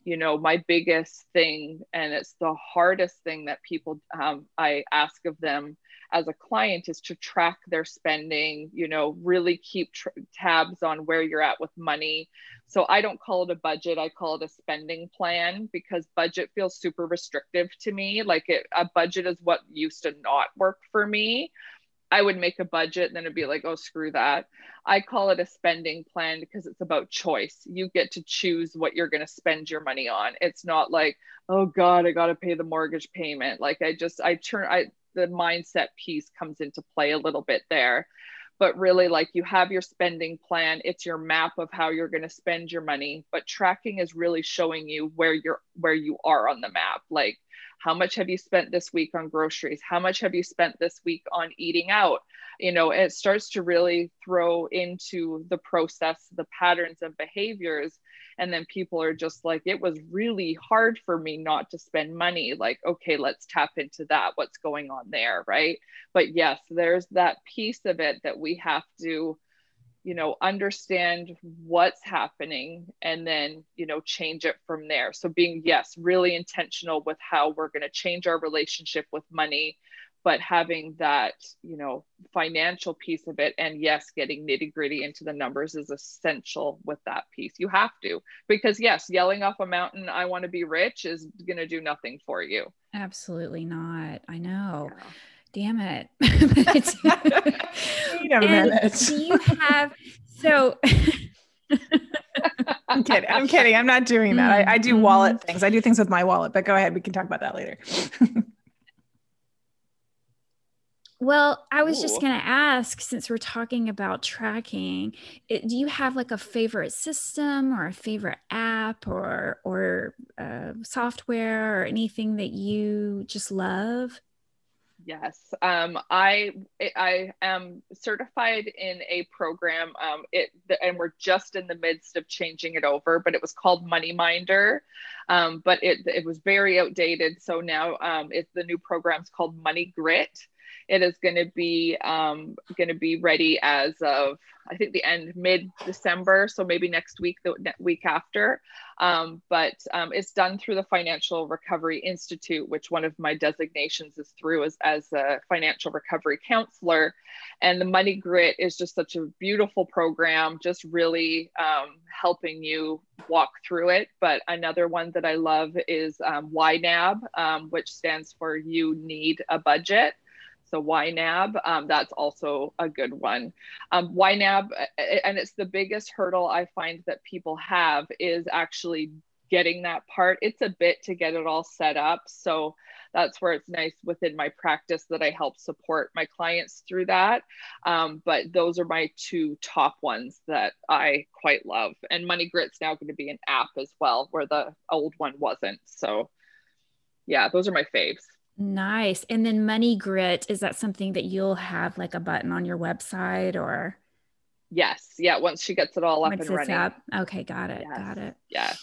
S5: you know my biggest thing and it's the hardest thing that people um, i ask of them as a client is to track their spending you know really keep tr- tabs on where you're at with money so I don't call it a budget, I call it a spending plan because budget feels super restrictive to me. Like it, a budget is what used to not work for me. I would make a budget and then it'd be like, oh, screw that. I call it a spending plan because it's about choice. You get to choose what you're going to spend your money on. It's not like, oh God, I got to pay the mortgage payment. Like I just, I turn, I, the mindset piece comes into play a little bit there. But really like you have your spending plan it's your map of how you're going to spend your money but tracking is really showing you where you're where you are on the map. Like how much have you spent this week on groceries? How much have you spent this week on eating out? You know it starts to really throw into the process the patterns and behaviors and then people are just like it was really hard for me not to spend money. Like okay let's tap into that. What's going on there? Right. But yes there's that piece of it that we have to you know understand what's happening and then you know change it from there. So being yes really intentional with how we're going to change our relationship with money but having that you know financial piece of it and yes getting nitty gritty into the numbers is essential with that piece you have to because yes yelling off a mountain i want to be rich is going to do nothing for you
S2: absolutely not i know yeah. damn it
S3: wait a minute
S2: do you have so
S3: I'm kidding. I'm kidding. I'm not doing that. I, I do wallet mm-hmm. things. I do things with my wallet, but go ahead. We can talk about that later.
S2: Well, I was Ooh. just going to ask since we're talking about tracking, it, do you have like a favorite system or a favorite app or or uh, software or anything that you just love?
S5: Yes, um, I I am certified in a program. Um, it and we're just in the midst of changing it over, but it was called Money Minder, um, but it it was very outdated. So now um, it's the new program's called Money Grit It is going to be um, going to be ready as of I think the end mid December, so maybe next week, the week after. Um, but um, it's done through the Financial Recovery Institute, which one of my designations is through as, as a financial recovery counselor. And the Money Grit is just such a beautiful program, just really um, helping you walk through it. But another one that I love is um, YNAB, um, which stands for You Need a Budget. So YNAB, um, that's also a good one. Um, YNAB, and it's the biggest hurdle I find that people have is actually getting that part. It's a bit to get it all set up. So that's where it's nice within my practice that I help support my clients through that. Um, but those are my two top ones that I quite love. And Money Grit's now going to be an app as well, where the old one wasn't. So yeah, those are my faves.
S2: Nice. And then Money Grit, is that something that you'll have like a button on your website or?
S5: Yes. Yeah. Once she gets it all up and running. Up.
S2: Okay. Got it.
S5: Yes.
S2: Got it.
S5: Yeah.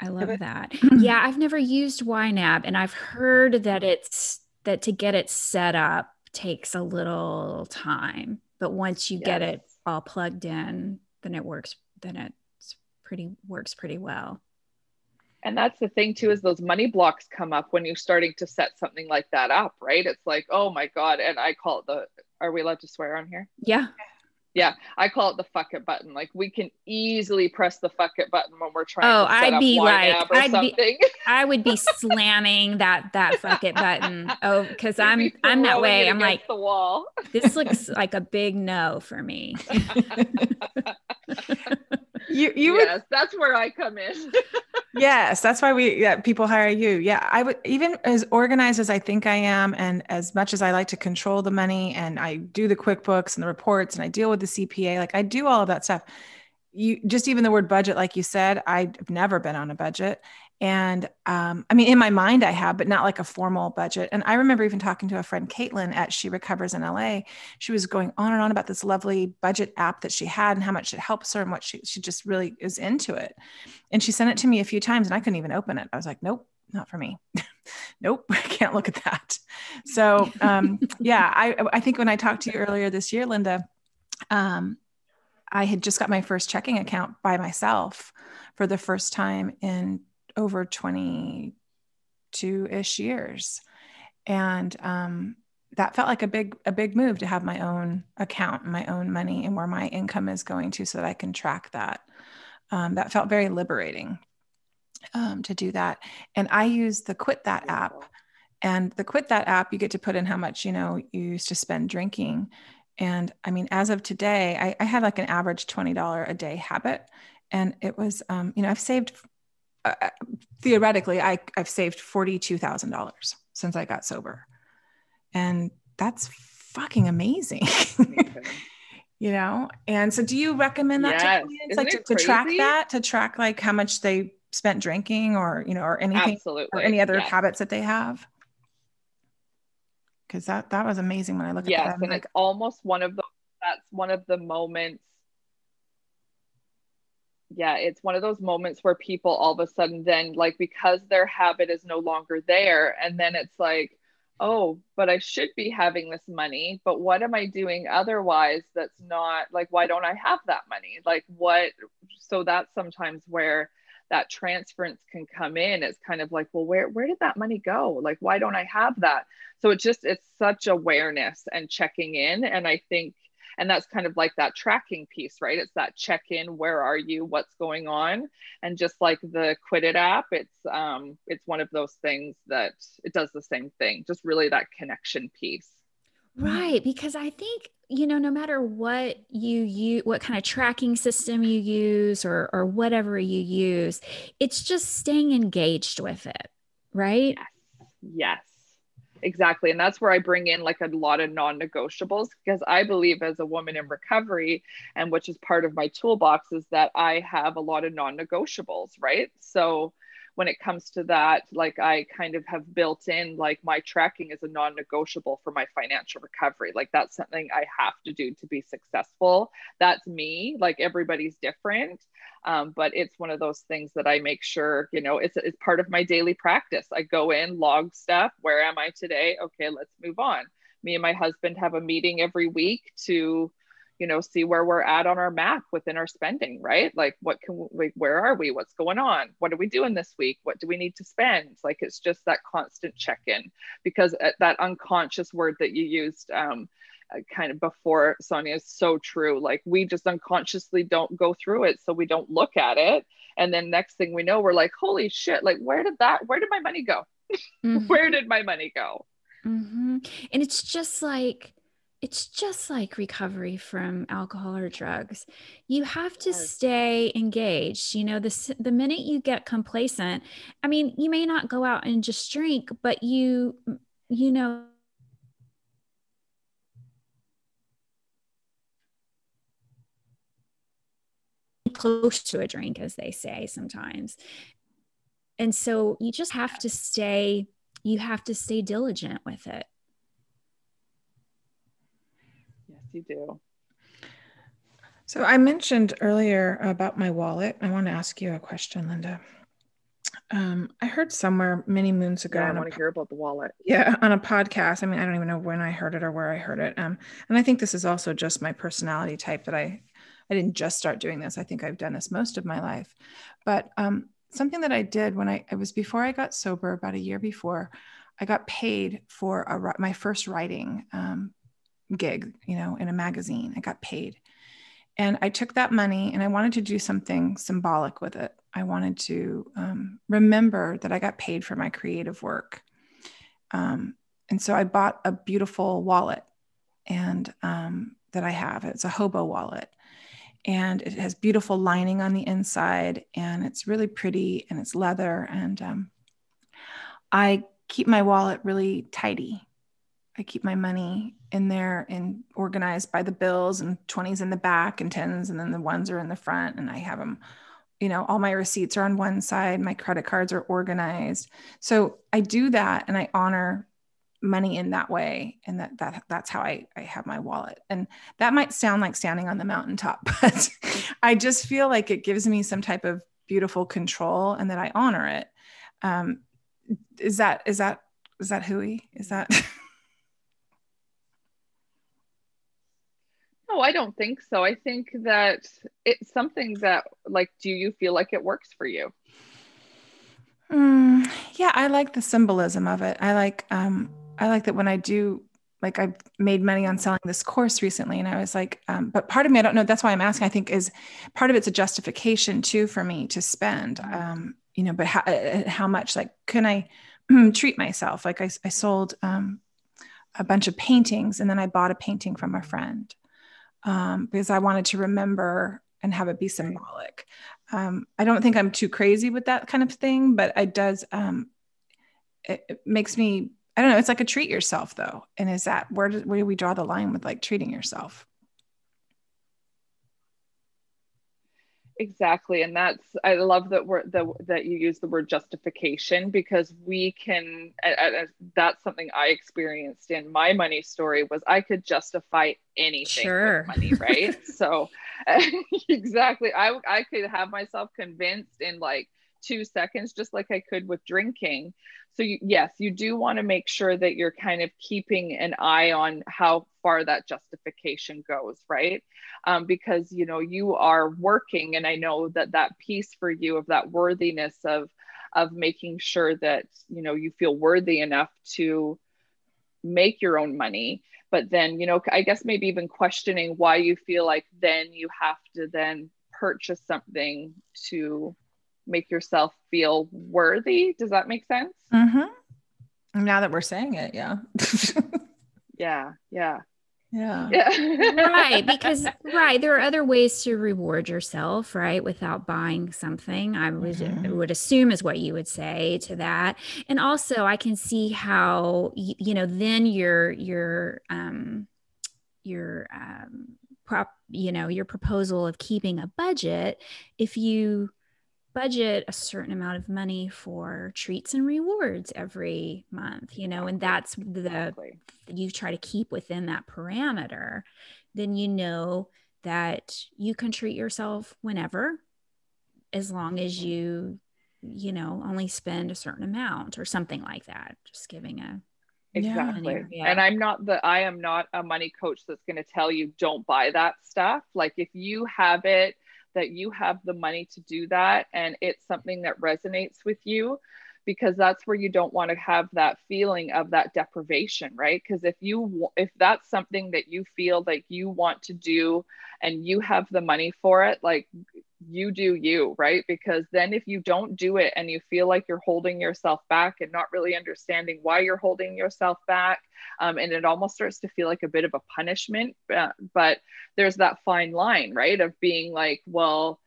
S2: I love that. yeah. I've never used YNAB and I've heard that it's that to get it set up takes a little time, but once you yes. get it all plugged in, then it works, then it's pretty works pretty well
S5: and that's the thing too is those money blocks come up when you're starting to set something like that up right? It's like oh my god and i call it the are we allowed to swear on here?
S2: Yeah.
S5: Yeah i call it the fuck it button. Like we can easily press the fuck it button when we're trying
S2: oh
S5: to
S2: i'd be like I'd be, i would be slamming that that fuck it button. Oh because i'm i'm that way. i'm like
S5: the wall.
S2: this looks like a big no for me
S3: you you
S5: yes would, that's where i come in.
S3: Yes that's why we yeah people hire you. Yeah i would even as organized as i think i am and as much as i like to control the money and i do the quickbooks and the reports and i deal with the cpa like i do all of that stuff. You just even the word budget like you said i've never been on a budget and um, I mean, in my mind, I have, but not like a formal budget. And I remember even talking to a friend, Caitlin, at She Recovers in LA. She was going on and on about this lovely budget app that she had and how much it helps her and what she, she just really is into it. And she sent it to me a few times and I couldn't even open it. I was like, nope, not for me. nope, I can't look at that. So, um, yeah, I, I think when I talked to you earlier this year, Linda, um, I had just got my first checking account by myself for the first time in over 22 ish years. And um, that felt like a big, a big move to have my own account, my own money, and where my income is going to so that I can track that. Um, that felt very liberating um, to do that. And I use the Quit That app. And the Quit That app, you get to put in how much, you know, you used to spend drinking. And I mean, as of today, I, I had like an average $20 a day habit. And it was, um, you know, I've saved uh, uh, theoretically, I, I've saved $42,000 since I got sober. And that's fucking amazing. you know? And so do you recommend that yes. to clients, like to, to, track that, to track like how much they spent drinking or, you know, or anything
S5: Absolutely.
S3: or any other yes. habits that they have? Cause that, that was amazing when I look at
S5: yes,
S3: that.
S5: and like, it's almost one of the, that's one of the moments yeah it's one of those moments where people all of a sudden then like because their habit is no longer there and then it's like oh but i should be having this money but what am i doing otherwise that's not like why don't i have that money? Like what so that's sometimes where that transference can come in. It's kind of like well where where did that money go? Like why don't i have that? So it's just it's such awareness and checking in and i think and that's kind of like that tracking piece right? It's that check in where are you? What's going on? And just like the Quit That app it's um it's one of those things that it does the same thing just really that connection piece.
S2: Right because i think you know no matter what you use what kind of tracking system you use or or whatever you use it's just staying engaged with it right?
S5: Yes, yes exactly and that's where i bring in like a lot of non-negotiables because i believe as a woman in recovery and which is part of my toolbox is that i have a lot of non-negotiables right? So when it comes to that like i kind of have built in like my tracking is a non-negotiable for my financial recovery. Like that's something i have to do to be successful. That's me. Like everybody's different. Um, but it's one of those things that i make sure you know it's, it's part of my daily practice. I go in log stuff. Where am i today? Okay let's move on. Me and my husband have a meeting every week to you know see where we're at on our map within our spending right? Like what can we where are we? What's going on? What are we doing this week? What do we need to spend? Like it's just that constant check-in because uh, that unconscious word that you used um, uh, kind of before sondra is so true. Like we just unconsciously don't go through it so we don't look at it. And then next thing we know we're like holy shit like where did that where did my money go? Mm-hmm. where did my money go?
S2: Mm-hmm. and it's just like it's just like recovery from alcohol or drugs. You have to stay engaged. You know, the, the minute you get complacent, I mean, you may not go out and just drink, but you, you know, close to a drink, as they say sometimes. And so you just have to stay, you have to stay diligent with it.
S5: You do.
S3: So I mentioned earlier about my wallet. I want to ask you a question, Linda. Um, I heard somewhere many moons ago.
S5: Yeah, I want to hear about the wallet.
S3: Yeah, on a podcast. I mean, I don't even know when I heard it or where I heard it. Um, and I think this is also just my personality type that I, I didn't just start doing this. I think I've done this most of my life. But um, something that I did when I it was before I got sober, about a year before, I got paid for a, my first writing um, gig, you know, in a magazine. I got paid. And I took that money and I wanted to do something symbolic with it. I wanted to um, remember that I got paid for my creative work. Um, and so I bought a beautiful wallet and um, that I have. It's a hobo wallet. And it has beautiful lining on the inside and it's really pretty and it's leather. And um, I keep my wallet really tidy I keep my money in there and organized by the bills and 20s in the back and 10s and then the ones are in the front and I have them you know all my receipts are on one side my credit cards are organized. So I do that and I honor money in that way and that that that's how I, I have my wallet. And that might sound like standing on the mountaintop but I just feel like it gives me some type of beautiful control and that I honor it. Um, is that is that is that hooey? Is that
S5: No, I don't think so. I think that it's something that, like, do you feel like it works for you?
S3: Mm, yeah, I like the symbolism of it. I like, um, I like that when I do, like, I've made money on selling this course recently, and I was like, um, but part of me, I don't know. That's why I'm asking. I think is part of it's a justification too for me to spend, um, you know. But how, uh, how much? Like, can I treat myself? Like, I, I sold um, a bunch of paintings, and then I bought a painting from a friend um, because I wanted to remember and have it be symbolic. Um, I don't think I'm too crazy with that kind of thing, but it does. Um, it, it, makes me. I don't know. It's like a treat yourself though, and is that where do, where do we draw the line with like treating yourself?
S5: Exactly and that's i love that word the, that you use the word justification because we can uh, that's something i experienced in my money story was i could justify anything sure. with money right so exactly i i could have myself convinced in like two seconds just like i could with drinking. So you, yes you do want to make sure that you're kind of keeping an eye on how far that justification goes right? Um, because you know you are working and i know that that piece for you of that worthiness of of making sure that you know you feel worthy enough to make your own money. But then you know i guess maybe even questioning why you feel like then you have to then purchase something to make yourself feel worthy. Does that make sense?
S3: Mm-hmm. Now that we're saying it, yeah.
S5: yeah, yeah.
S3: Yeah.
S5: yeah.
S2: right. Because, right. There are other ways to reward yourself, right? Without buying something, I would, mm-hmm. would assume is what you would say to that. And also, I can see how, you, you know, then your, your, um, your, um, prop, you know, your proposal of keeping a budget, if you, budget a certain amount of money for treats and rewards every month, you know, and that's the exactly. you try to keep within that parameter, then you know that you can treat yourself whenever as long as mm-hmm. you you know only spend a certain amount or something like that just giving a
S5: exactly yeah. and i'm not the i am not a money coach that's going to tell you don't buy that stuff like if you have it that you have the money to do that and it's something that resonates with you because that's where you don't want to have that feeling of that deprivation right? Because if you if that's something that you feel like you want to do and you have the money for it like you do you, right? Because then if you don't do it and you feel like you're holding yourself back and not really understanding why you're holding yourself back, um, and it almost starts to feel like a bit of a punishment. Uh, but there's that fine line, right? Of being like, well,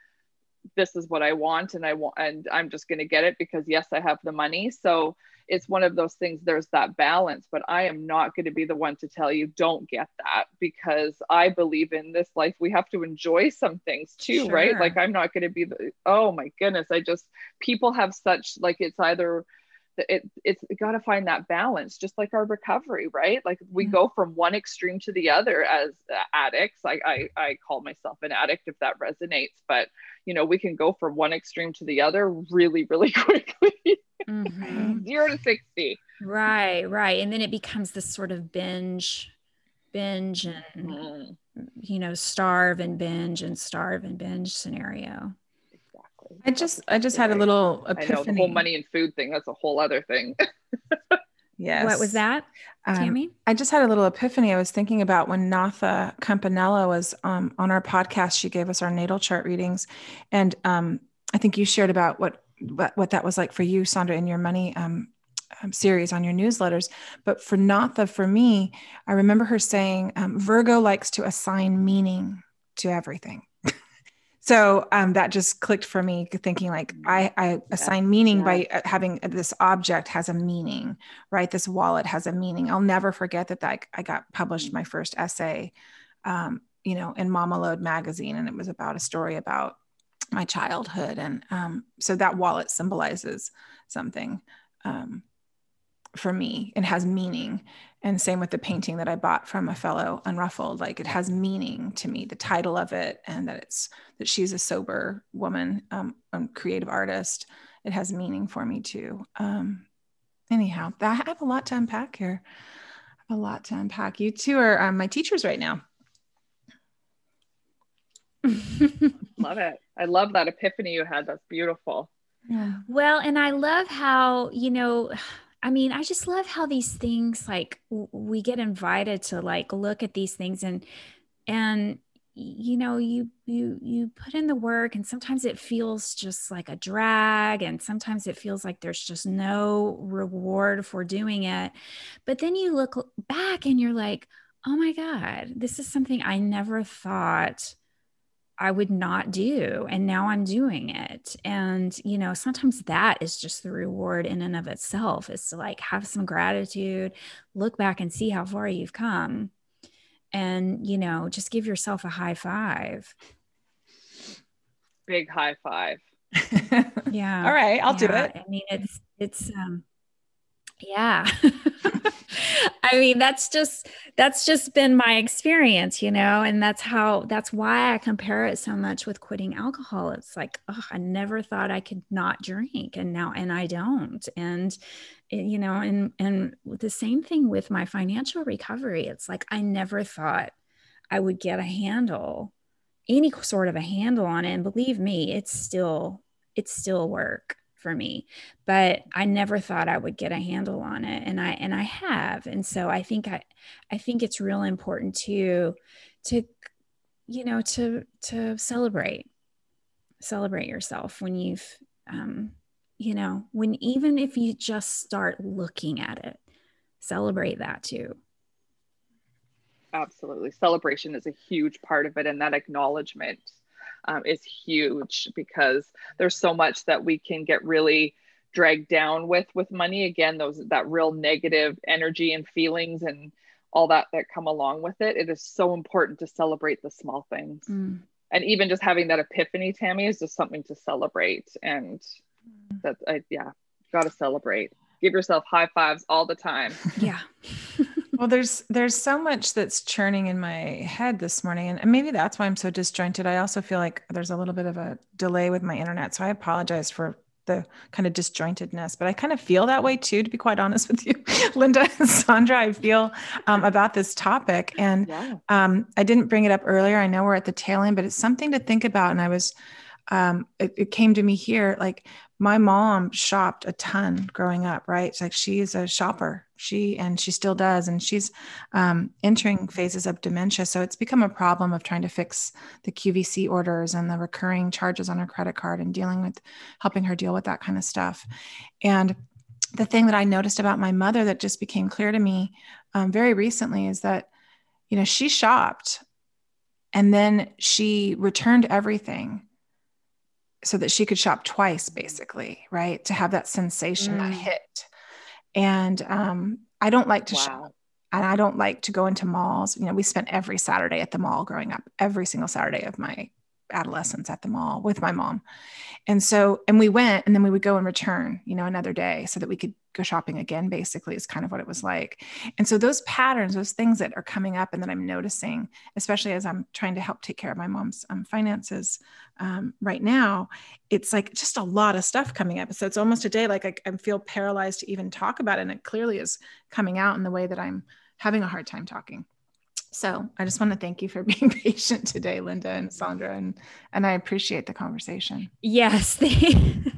S5: this is what I want and I want and I'm just going to get it because yes, I have the money. So it's one of those things there's that balance but i am not going to be the one to tell you don't get that because i believe in this life we have to enjoy some things too sure. right like i'm not going to be the oh my goodness i just people have such like it's either it, it's got to find that balance just like our recovery right like we mm-hmm. go from one extreme to the other as addicts I, I i call myself an addict if that resonates but you know we can go from one extreme to the other really really quickly mm-hmm. zero to 60
S2: right right and then it becomes this sort of binge binge and mm-hmm. you know starve and binge and starve and binge scenario
S3: i just i just had a little epiphany. I know
S5: the whole money and food thing that's a whole other thing
S2: Yes. What was that, Tammi? Um,
S3: I just had a little epiphany. I was thinking about when Natha Campanella was um, on our podcast. She gave us our natal chart readings, and um, I think you shared about what, what, what that was like for you, Sondra, in your money um, um, series on your newsletters. But for Natha, for me, I remember her saying um, Virgo likes to assign meaning to everything so um, that just clicked for me thinking like i, I assign yeah. meaning yeah. by uh, having uh, this object has a meaning right this wallet has a meaning i'll never forget that, that i got published my first essay um, you know in Mamalode magazine and it was about a story about my childhood and um, so that wallet symbolizes something um, for me it has meaning. And same with the painting that i bought from a fellow unruffled like it has meaning to me the title of it and that it's that she's a sober woman um, a creative artist. It has meaning for me too. Um, anyhow i have a lot to unpack here. A lot to unpack. You two are um, my teachers right now.
S5: Love it. I love that epiphany you had. That's beautiful.
S2: Yeah. well and i love how you know I mean, I just love how these things like we get invited to like look at these things and and you know you you you put in the work and sometimes it feels just like a drag and sometimes it feels like there's just no reward for doing it. But then you look back and you're like oh my god this is something i never thought I would not do. And now I'm doing it. And, you know, sometimes that is just the reward in and of itself is to like have some gratitude, look back and see how far you've come. And, you know, just give yourself a high five.
S5: Big high five.
S2: yeah.
S3: All right. I'll
S2: yeah.
S3: do it.
S2: I mean, it's, it's, um, yeah. I mean, that's just that's just been my experience, you know, and that's how that's why I compare it so much with quitting alcohol. It's like, oh, I never thought I could not drink and now and I don't. And eh, you know, and and the same thing with my financial recovery. It's like I never thought I would get a handle any sort of a handle on it and believe me, it's still it's still work for me but i never thought i would get a handle on it and i and i have and so i think i i think it's real important to to you know to to celebrate celebrate yourself when you've um you know when even if you just start looking at it celebrate that too.
S5: Absolutely. Celebration is a huge part of it and that acknowledgement um, is huge because there's so much that we can get really dragged down with with money. Again those that real negative energy and feelings and all that that come along with it it is so important to celebrate the small things.
S2: Mm,
S5: and even just having that epiphany tammi is just something to celebrate. And that i yeah got to celebrate. Give yourself high fives all the time.
S2: Yeah
S3: well there's there's so much that's churning in my head this morning and maybe that's why i'm so disjointed. I also feel like there's a little bit of a delay with my internet so i apologize for the kind of disjointedness but i kind of feel that way too to be quite honest with you linda and sondra. I feel um, about this topic and yeah. um, i didn't bring it up earlier. I know we're at the tail end but it's something to think about and i was um, it, it, came to me here like my mom shopped a ton growing up right? It's like she's a shopper she and she still does and she's um, entering phases of dementia. So it's become a problem of trying to fix the qvc orders and the recurring charges on her credit card and dealing with helping her deal with that kind of stuff. And the thing that i noticed about my mother that just became clear to me um, very recently is that you know she shopped and then she returned everything so that she could shop twice basically right to have that sensation mm. that hit and um, i don't like to wow. shop and i don't like to go into malls you know we spent every saturday at the mall growing up every single saturday of my adolescence at the mall with my mom. And so, and we went and then we would go and return, you know, another day so that we could go shopping again, basically, is kind of what it was like. And so, those patterns, those things that are coming up and that I'm noticing, especially as I'm trying to help take care of my mom's um, finances um, right now, it's like just a lot of stuff coming up. So, it's almost a day like I, I feel paralyzed to even talk about it. And it clearly is coming out in the way that I'm having a hard time talking. So I just want to thank you for being patient today, Linda and Sondra, and and I appreciate the conversation.
S2: Yes.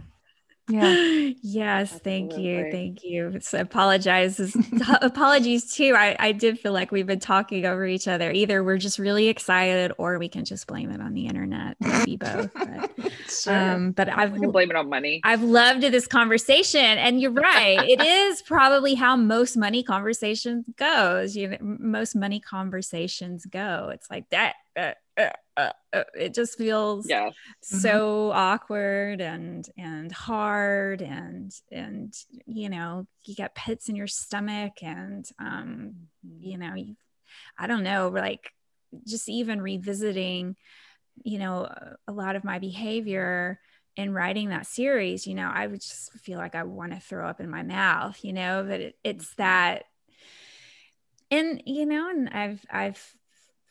S2: Yeah. Yes. Thank you. Thank you. So apologize. apologies too. I, I did feel like we've been talking over each other. Either we're just really excited or we can just blame it on the internet. Maybe both. But,
S5: sure. um, but I've blame it on money.
S2: I've loved this conversation. And you're right. it is probably how most money conversations goes. You know, most money conversations go. It's like that. Uh, uh, uh, uh, it just feels
S5: yeah.
S2: so mm-hmm. awkward and and hard and and you know you get pits in your stomach and um you know you, i don't know like just even revisiting you know a lot of my behavior in writing that series you know i would just feel like i want to throw up in my mouth you know but it, it's mm-hmm. that and you know and i've i've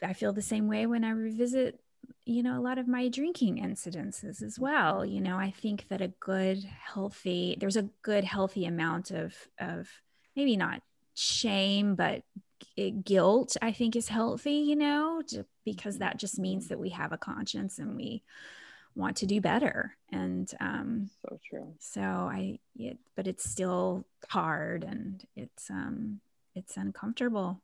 S2: I feel the same way when I revisit, you know, a lot of my drinking incidences as well. You know, I think that a good, healthy, there's a good, healthy amount of, of maybe not shame, but guilt, I think is healthy, you know, because that just means that we have a conscience and we want to do better. And, um,
S5: so true.
S2: So I, it, but it's still hard and it's, um, it's uncomfortable.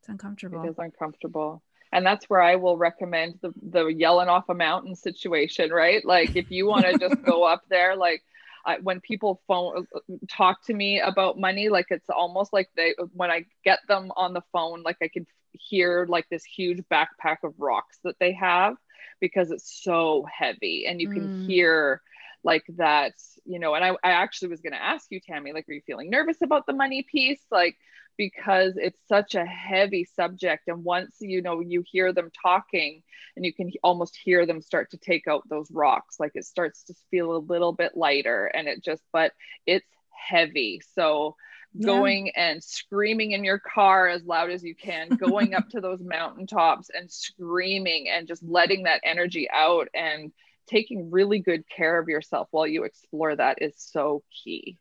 S2: It's uncomfortable.
S5: It is uncomfortable and that's where I will recommend the the yelling off a mountain situation, right? Like if you want to just go up there, like I, when people phone talk to me about money, like it's almost like they when I get them on the phone, like I can hear like this huge backpack of rocks that they have because it's so heavy, and you can mm. hear like that, you know. And I, I actually was going to ask you, Tammi, like, are you feeling nervous about the money piece, like? Because it's such a heavy subject and once you know you hear them talking and you can almost hear them start to take out those rocks like it starts to feel a little bit lighter and it just but it's heavy. So yeah. going and screaming in your car as loud as you can going up to those mountaintops and screaming and just letting that energy out and taking really good care of yourself while you explore that is so key.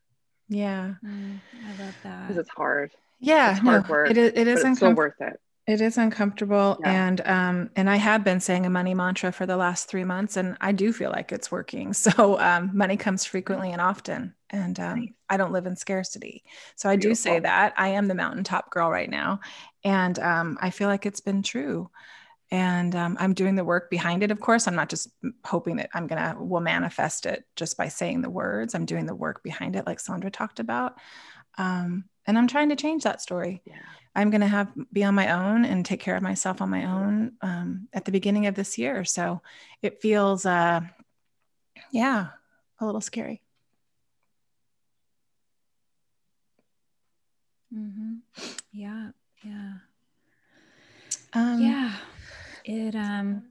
S3: Yeah.
S2: Mm, i love that.
S5: Because it's hard
S3: yeah
S5: it's hard no, work
S3: it is, it is
S5: uncom- so worth it.
S3: it is uncomfortable yeah. and um and i have been saying a money mantra for the last three months and i do feel like it's working. So um money comes frequently and often and um, i don't live in scarcity. So i Beautiful. do say that. I am the mountaintop girl right now and um, i feel like it's been true. And um, i'm doing the work behind it of course. I'm not just hoping that i'm gonna will manifest it just by saying the words. I'm doing the work behind it like sondra talked about um, and i'm trying to change that story. Yeah. i'm going to have be on my own and take care of myself on my own um, at the beginning of this year. So it feels uh, yeah a little scary.
S2: Mm-hmm. yeah yeah. Um, yeah. It um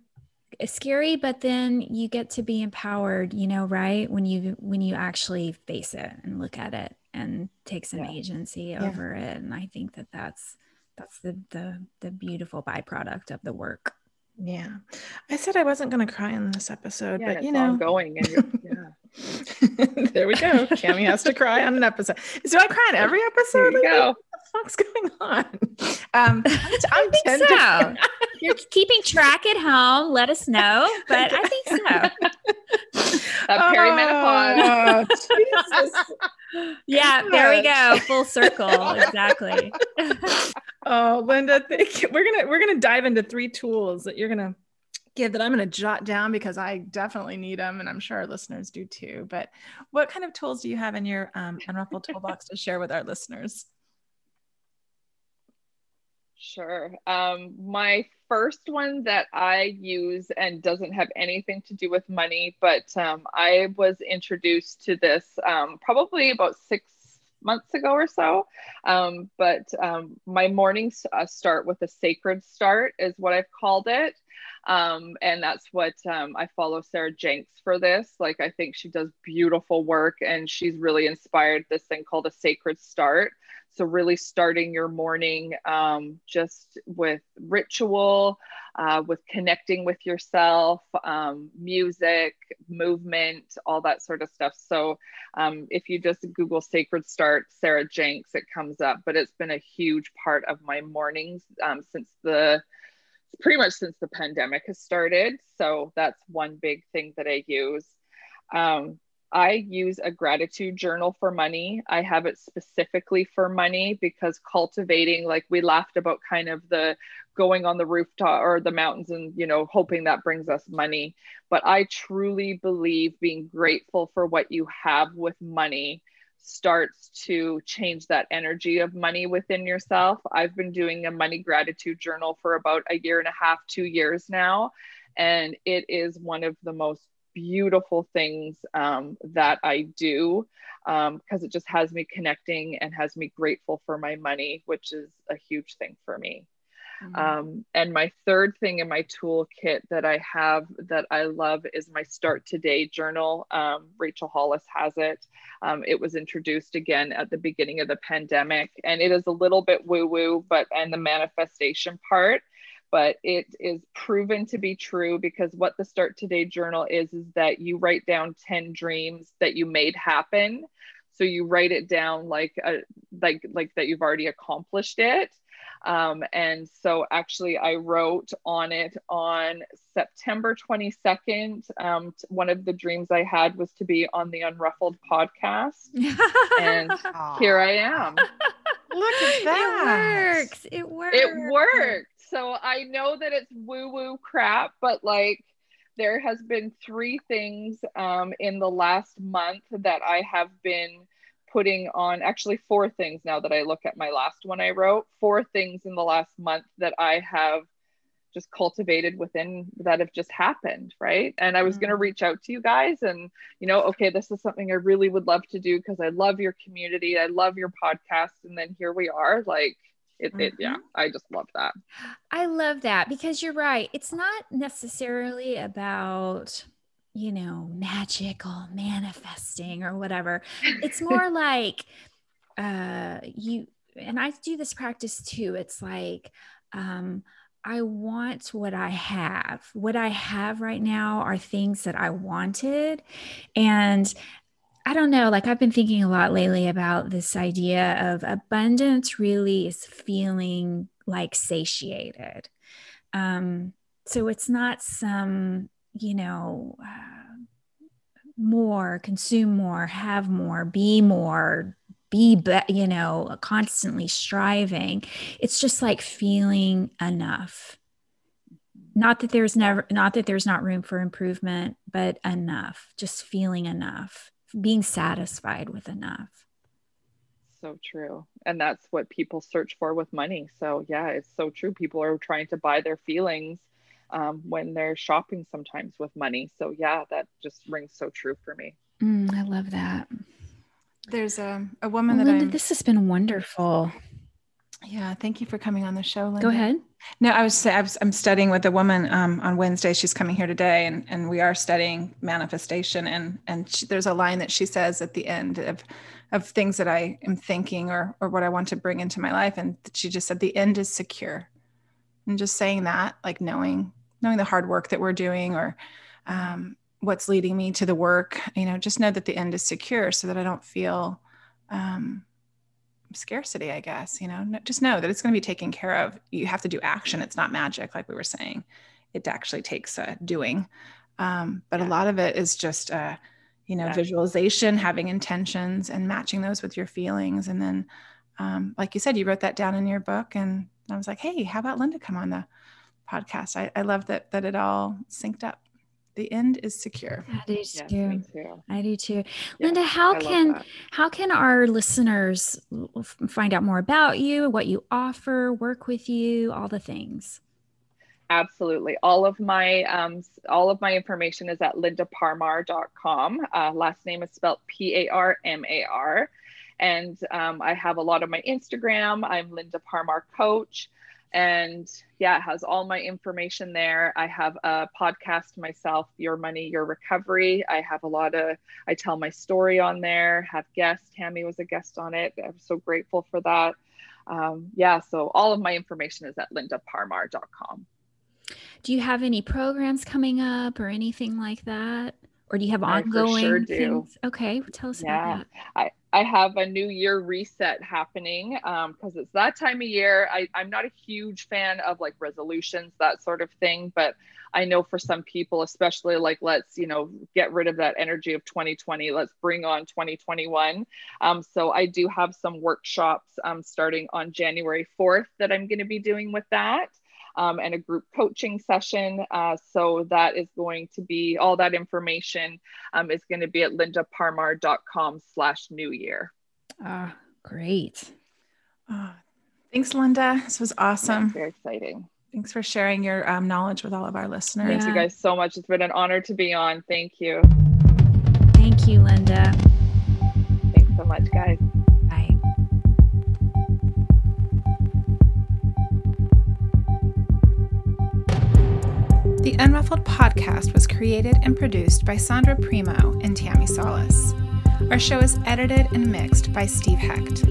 S2: scary but then you get to be empowered you know right? When you when you actually face it and look at it and take some yeah. agency yeah. over it and i think that that's that's the the the beautiful byproduct of the work
S6: yeah i said i wasn't going to cry in this episode
S5: yeah,
S6: but you know
S5: going and yeah
S6: there we go Tammi has to cry on an episode so i cry on every episode
S5: there you go.
S6: what the fuck's going on um
S2: i'm, I'm so you're keeping track at home, let us know. But I think so.
S5: Uh, perimenopause.
S2: Oh, yeah, there we go. Full circle. Exactly.
S6: oh, Linda, thank you. We're gonna we're gonna dive into three tools that you're gonna give that I'm going to jot down because I definitely need them, and I'm sure our listeners do too. But what kind of tools do you have in your um, Unruffled Toolbox to share with our listeners?
S5: Sure. Um, my first one that I use and doesn't have anything to do with money, but um, I was introduced to this um, probably about six months ago or so. Um, but um, my mornings uh, start with a sacred start, is what I've called it. Um, and that's what I follow Sarah Jenks for this. Like, I think she does beautiful work and she's really inspired this thing called a sacred start. So, really starting your morning um, just with ritual, uh, with connecting with yourself, um, music, movement, all that sort of stuff. So, um, if you just Google Sacred Start Sarah Jenks, it comes up. But it's been a huge part of my mornings um, since the pretty much since the pandemic has started. So, that's one big thing that I use. Um, I use a gratitude journal for money. I have it specifically for money because cultivating, like we laughed about kind of the going on the rooftop or the mountains and, you know, hoping that brings us money. But I truly believe being grateful for what you have with money starts to change that energy of money within yourself. I've been doing a money gratitude journal for about a year and a half, two years now. And it is one of the most beautiful things um, that I do because um, it just has me connecting and has me grateful for my money, which is a huge thing for me. Mm-hmm. Um, and my third thing in my toolkit that I have that I love is my Start Today journal. Um, Rachel Hollis has it. Um, it was introduced again at the beginning of the pandemic, and it is a little bit woo woo, but and the manifestation part but it is proven to be true because what the Start Today journal is is that you write down 10 dreams that you made happen. So you write it down like a, like like that you've already accomplished it. Um, and so actually I wrote on it on September 22nd. Um, one of the dreams I had was to be on the Unruffled podcast. and here I am.
S6: Look at
S2: that. It works. It works.
S5: It worked so I know that it's woo woo crap, but like there has been three things um, in the last month that I have been putting on actually four things now that I look at my last one I wrote four things in the last month that I have just cultivated within that have just happened right and I was mm-hmm. going to reach out to you guys and you know okay this is something I really would love to do because I love your community I love your podcast and then here we are like it, mm-hmm. it yeah i just love that
S2: i love that because you're right it's not necessarily about you know magical manifesting or whatever it's more like uh you and i do this practice too it's like um I want what I have. What I have right now are things that I wanted. And I don't know, like I've been thinking a lot lately about this idea of abundance really is feeling like satiated. Um, so it's not some, you know, uh, more, consume more, have more, be more, be, be, you know, constantly striving. It's just like feeling enough. Not that there's never, not that there's not room for improvement, but enough, just feeling enough being satisfied with enough.
S5: So true. And that's what people search for with money. So, yeah, it's so true. People are trying to buy their feelings um, when they're shopping sometimes with money. So, yeah, that just rings so true for me.
S2: Mm, I love that.
S6: There's a, a woman
S2: well,
S6: that
S2: Linda, this has been wonderful.
S3: Yeah, thank you for coming on the show. Linda.
S2: Go ahead.
S3: No, I was I was I'm studying with a woman um, on Wednesday. She's coming here today, and and we are studying manifestation. And and she, there's a line that she says at the end of of things that I am thinking or or what I want to bring into my life, and she just said the end is secure. And just saying that, like knowing knowing the hard work that we're doing, or um, what's leading me to the work, you know, just know that the end is secure, so that I don't feel. Um, scarcity, I guess, you know, just know that it's going to be taken care of. You have to do action. It's not magic, like we were saying. It actually takes uh, doing. Um, but yeah. a lot of it is just, uh, you know, yeah. visualization, having intentions and matching those with your feelings. And then, um, like you said, you wrote that down in your book and I was like, Hey, how about Linda come on the podcast? I, I love that, that it all synced up the end is secure.
S2: I do too. Yes, too. I do too. Yeah, Linda, how I can how can our listeners find out more about you, what you offer, work with you, all the things?
S5: Absolutely. All of my um, all of my information is at lindaparmar.com. Uh, last name is spelled P-A-R-M-A-R. And um, I have a lot of my Instagram. I'm Linda Parmar Coach and yeah, it has all my information there. I have a podcast myself, Your Money, Your Recovery. I have a lot of, I tell my story on there, have guests. Tammi was a guest on it. I'm so grateful for that. Um, yeah, so all of my information is at lindaparmar.com.
S2: Do you have any programs coming up or anything like that? Or do you have ongoing sure things? Okay, tell us yeah. about that.
S5: I, I have a new year reset happening because um, it's that time of year. I, I'm not a huge fan of like resolutions, that sort of thing, but I know for some people, especially like let's you know get rid of that energy of 2020. Let's bring on 2021. Um, so I do have some workshops um, starting on January 4th that I'm going to be doing with that um, and a group coaching session. Uh, so that is going to be all that information um, is going to be at lindaparmar.com slash new year.
S2: Ah, great.
S3: Oh, thanks, Linda. This was awesome.
S5: very exciting.
S3: Thanks for sharing your um, knowledge with all of our listeners.
S5: Thank you guys so much. It's been an honor to be on. Thank you.
S2: Thank you, Linda.
S5: Thanks so much, guys.
S3: The Unruffled podcast was created and produced by Sondra Primo and Tammi Salas. Our show is edited and mixed by Steve Hecht.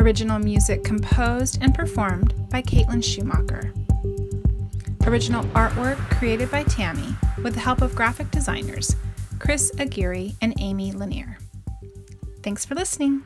S3: Original music composed and performed by Caitlin Schumacher. Original artwork created by Tammi with the help of graphic designers Chris Aguirre and Amy Lanier. Thanks for listening.